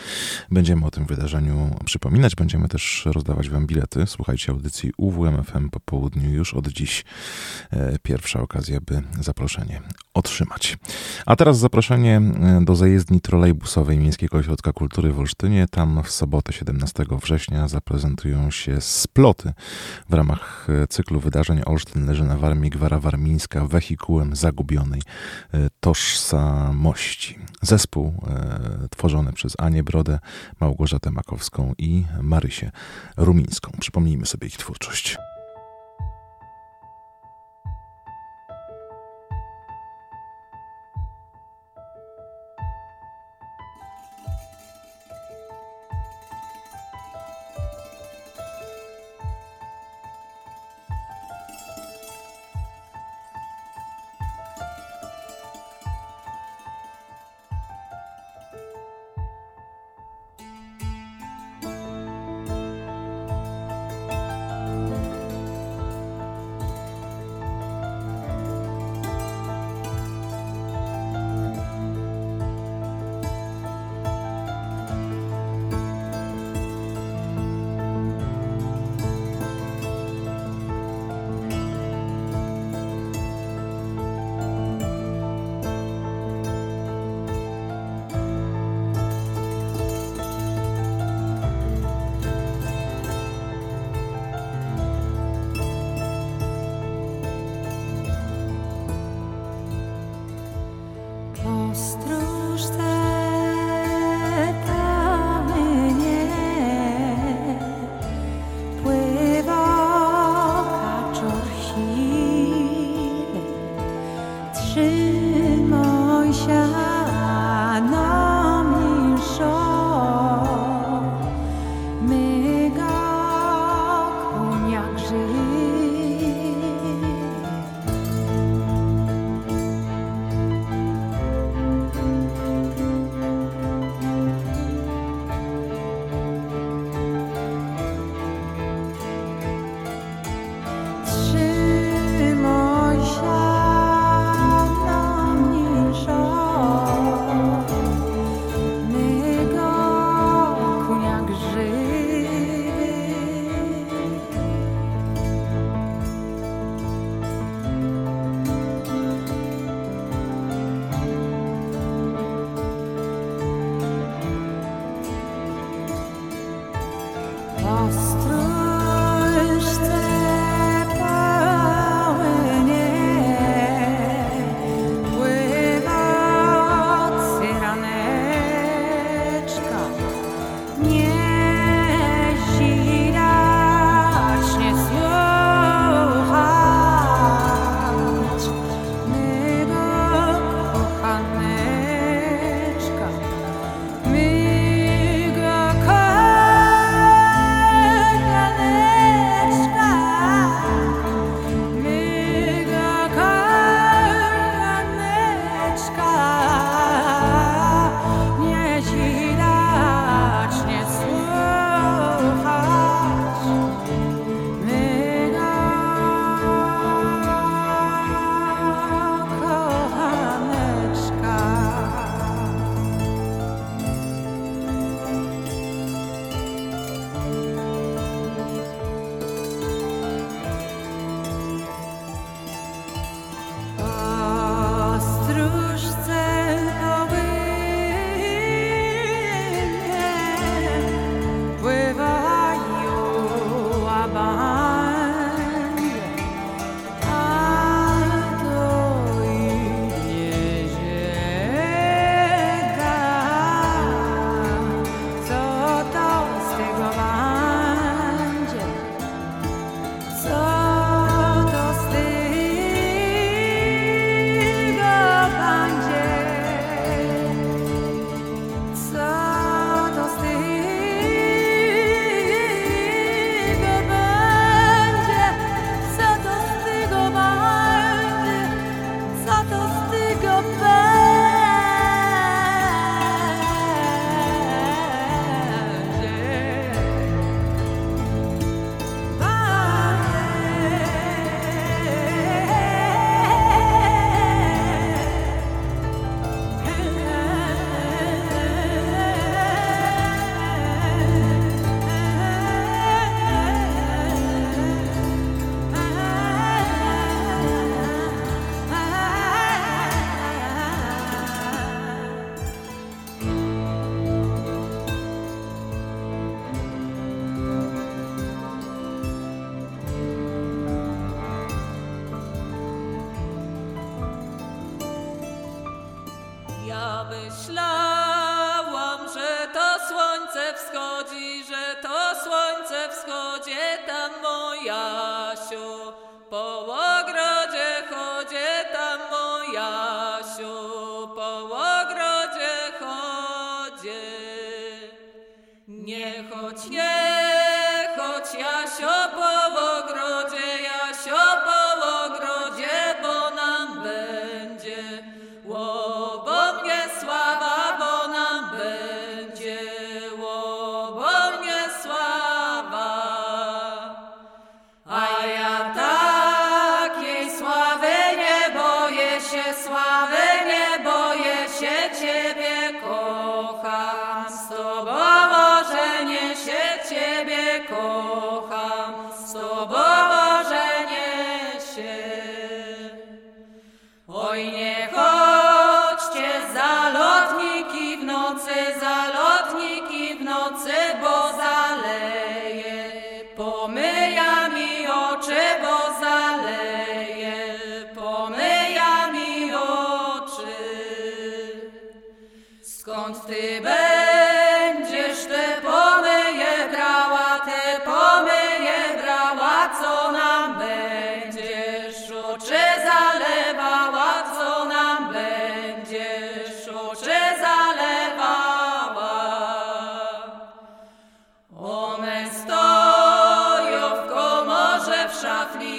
Będziemy o tym wydarzeniu przypominać, będziemy też rozdawać Wam bilety. Słuchajcie audycji UWMFM po południu już od dziś. E, Pierwsza okazja, by zaproszenie otrzymać. A teraz zaproszenie e, do zajezdni trolejbusowej Miejskiego Ośrodka Kultury w Olsztynie. Tam w sobotę 17 września zaprezentują się sploty w ramach e, cyklu wydarzeń Olsztyn leży na Warmii, Gwara Warmińska wehikułem zagubionej tożsamości. Zespół tworzony przez Anię Małgorzatę Makowską i Marysię Rumińską. Przypomnijmy sobie ich twórczość.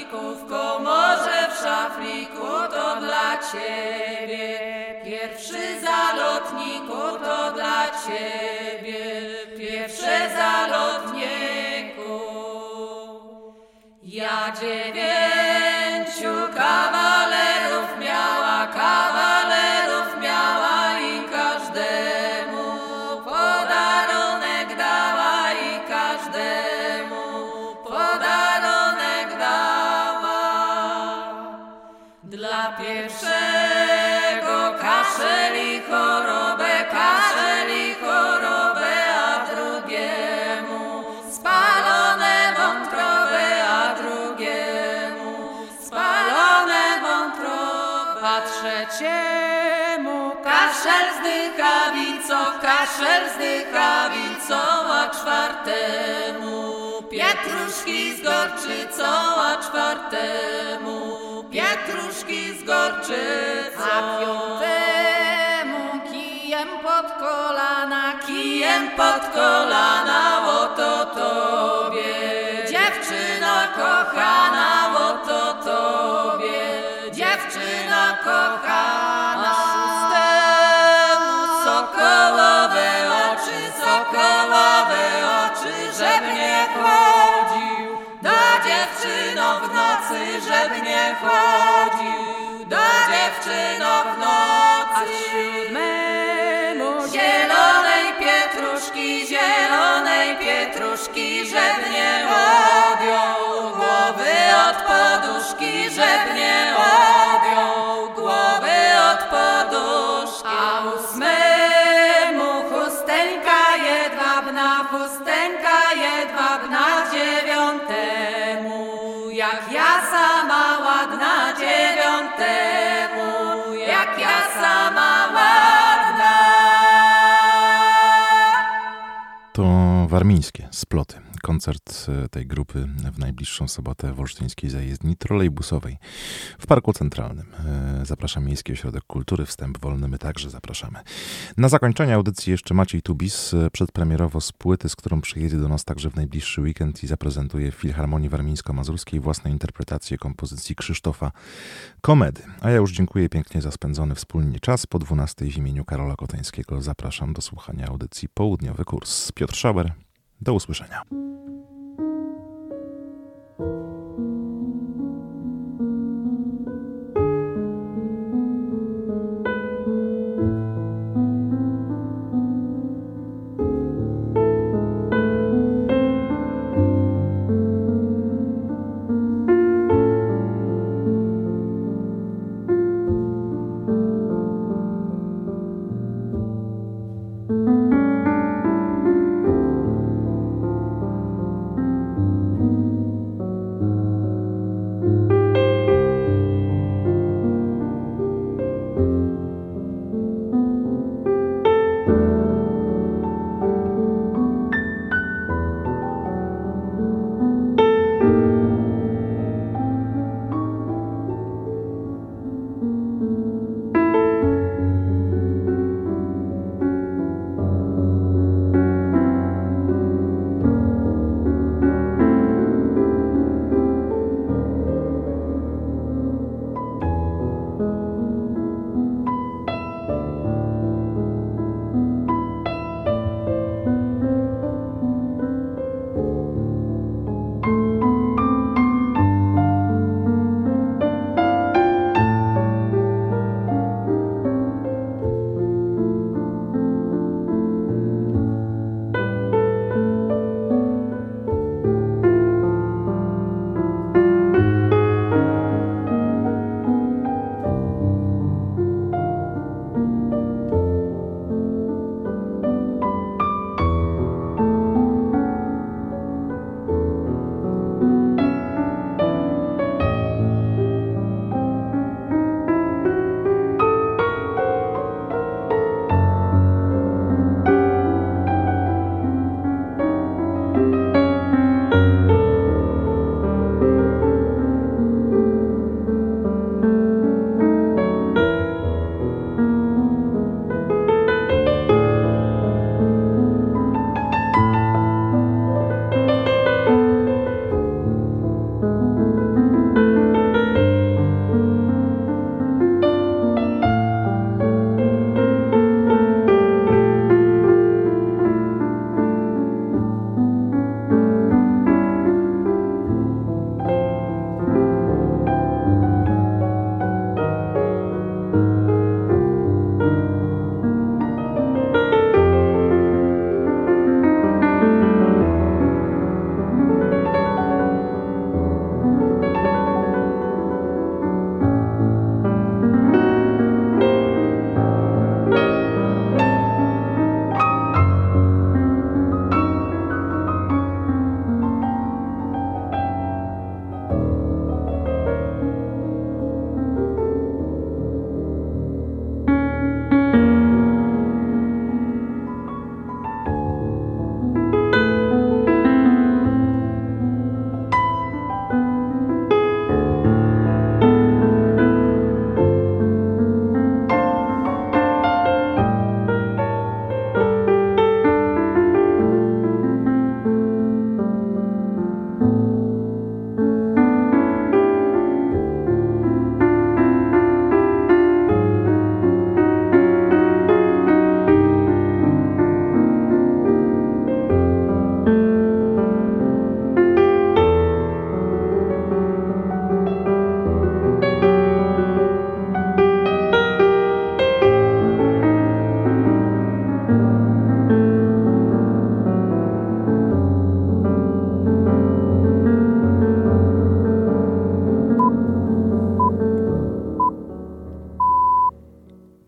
szafliku, w komorze w szafliku to dla ciebie. Pierwszy zalotniku to dla ciebie, pierwsze zalotniku. Ja dziewięciu kawałków a czwartemu, pietruszki z gorczycą, a czwartemu, pietruszki z gorczycą. A piątemu kijem pod kolana, kijem pod kolana, oto to. nowe oczy, żeby nie chodził. Do dziewczyno w nocy, żeby nie chodził. Do dziewczyno w nocy. A siódmemu zielonej pietruszki, zielonej pietruszki, żeby nie odjął głowy od poduszki, żeby nie odjął. Warmińskie sploty. Koncert e, tej grupy w najbliższą sobotę w olsztyńskiej zajezdni trolejbusowej w Parku Centralnym. E, Zapraszam Miejski Ośrodek Kultury, wstęp wolny, my także zapraszamy. Na zakończenie audycji jeszcze Maciej Tubis, e, przedpremierowo z płyty, z którą przyjedzie do nas także w najbliższy weekend i zaprezentuje w Filharmonii Warmińsko-Mazurskiej własną interpretację kompozycji Krzysztofa Komedy. A ja już dziękuję pięknie za spędzony wspólnie czas. Po 12 w imieniu Karola Kotańskiego zapraszam do słuchania audycji Południowy Kurs. Piotr Schauer, do usłyszenia.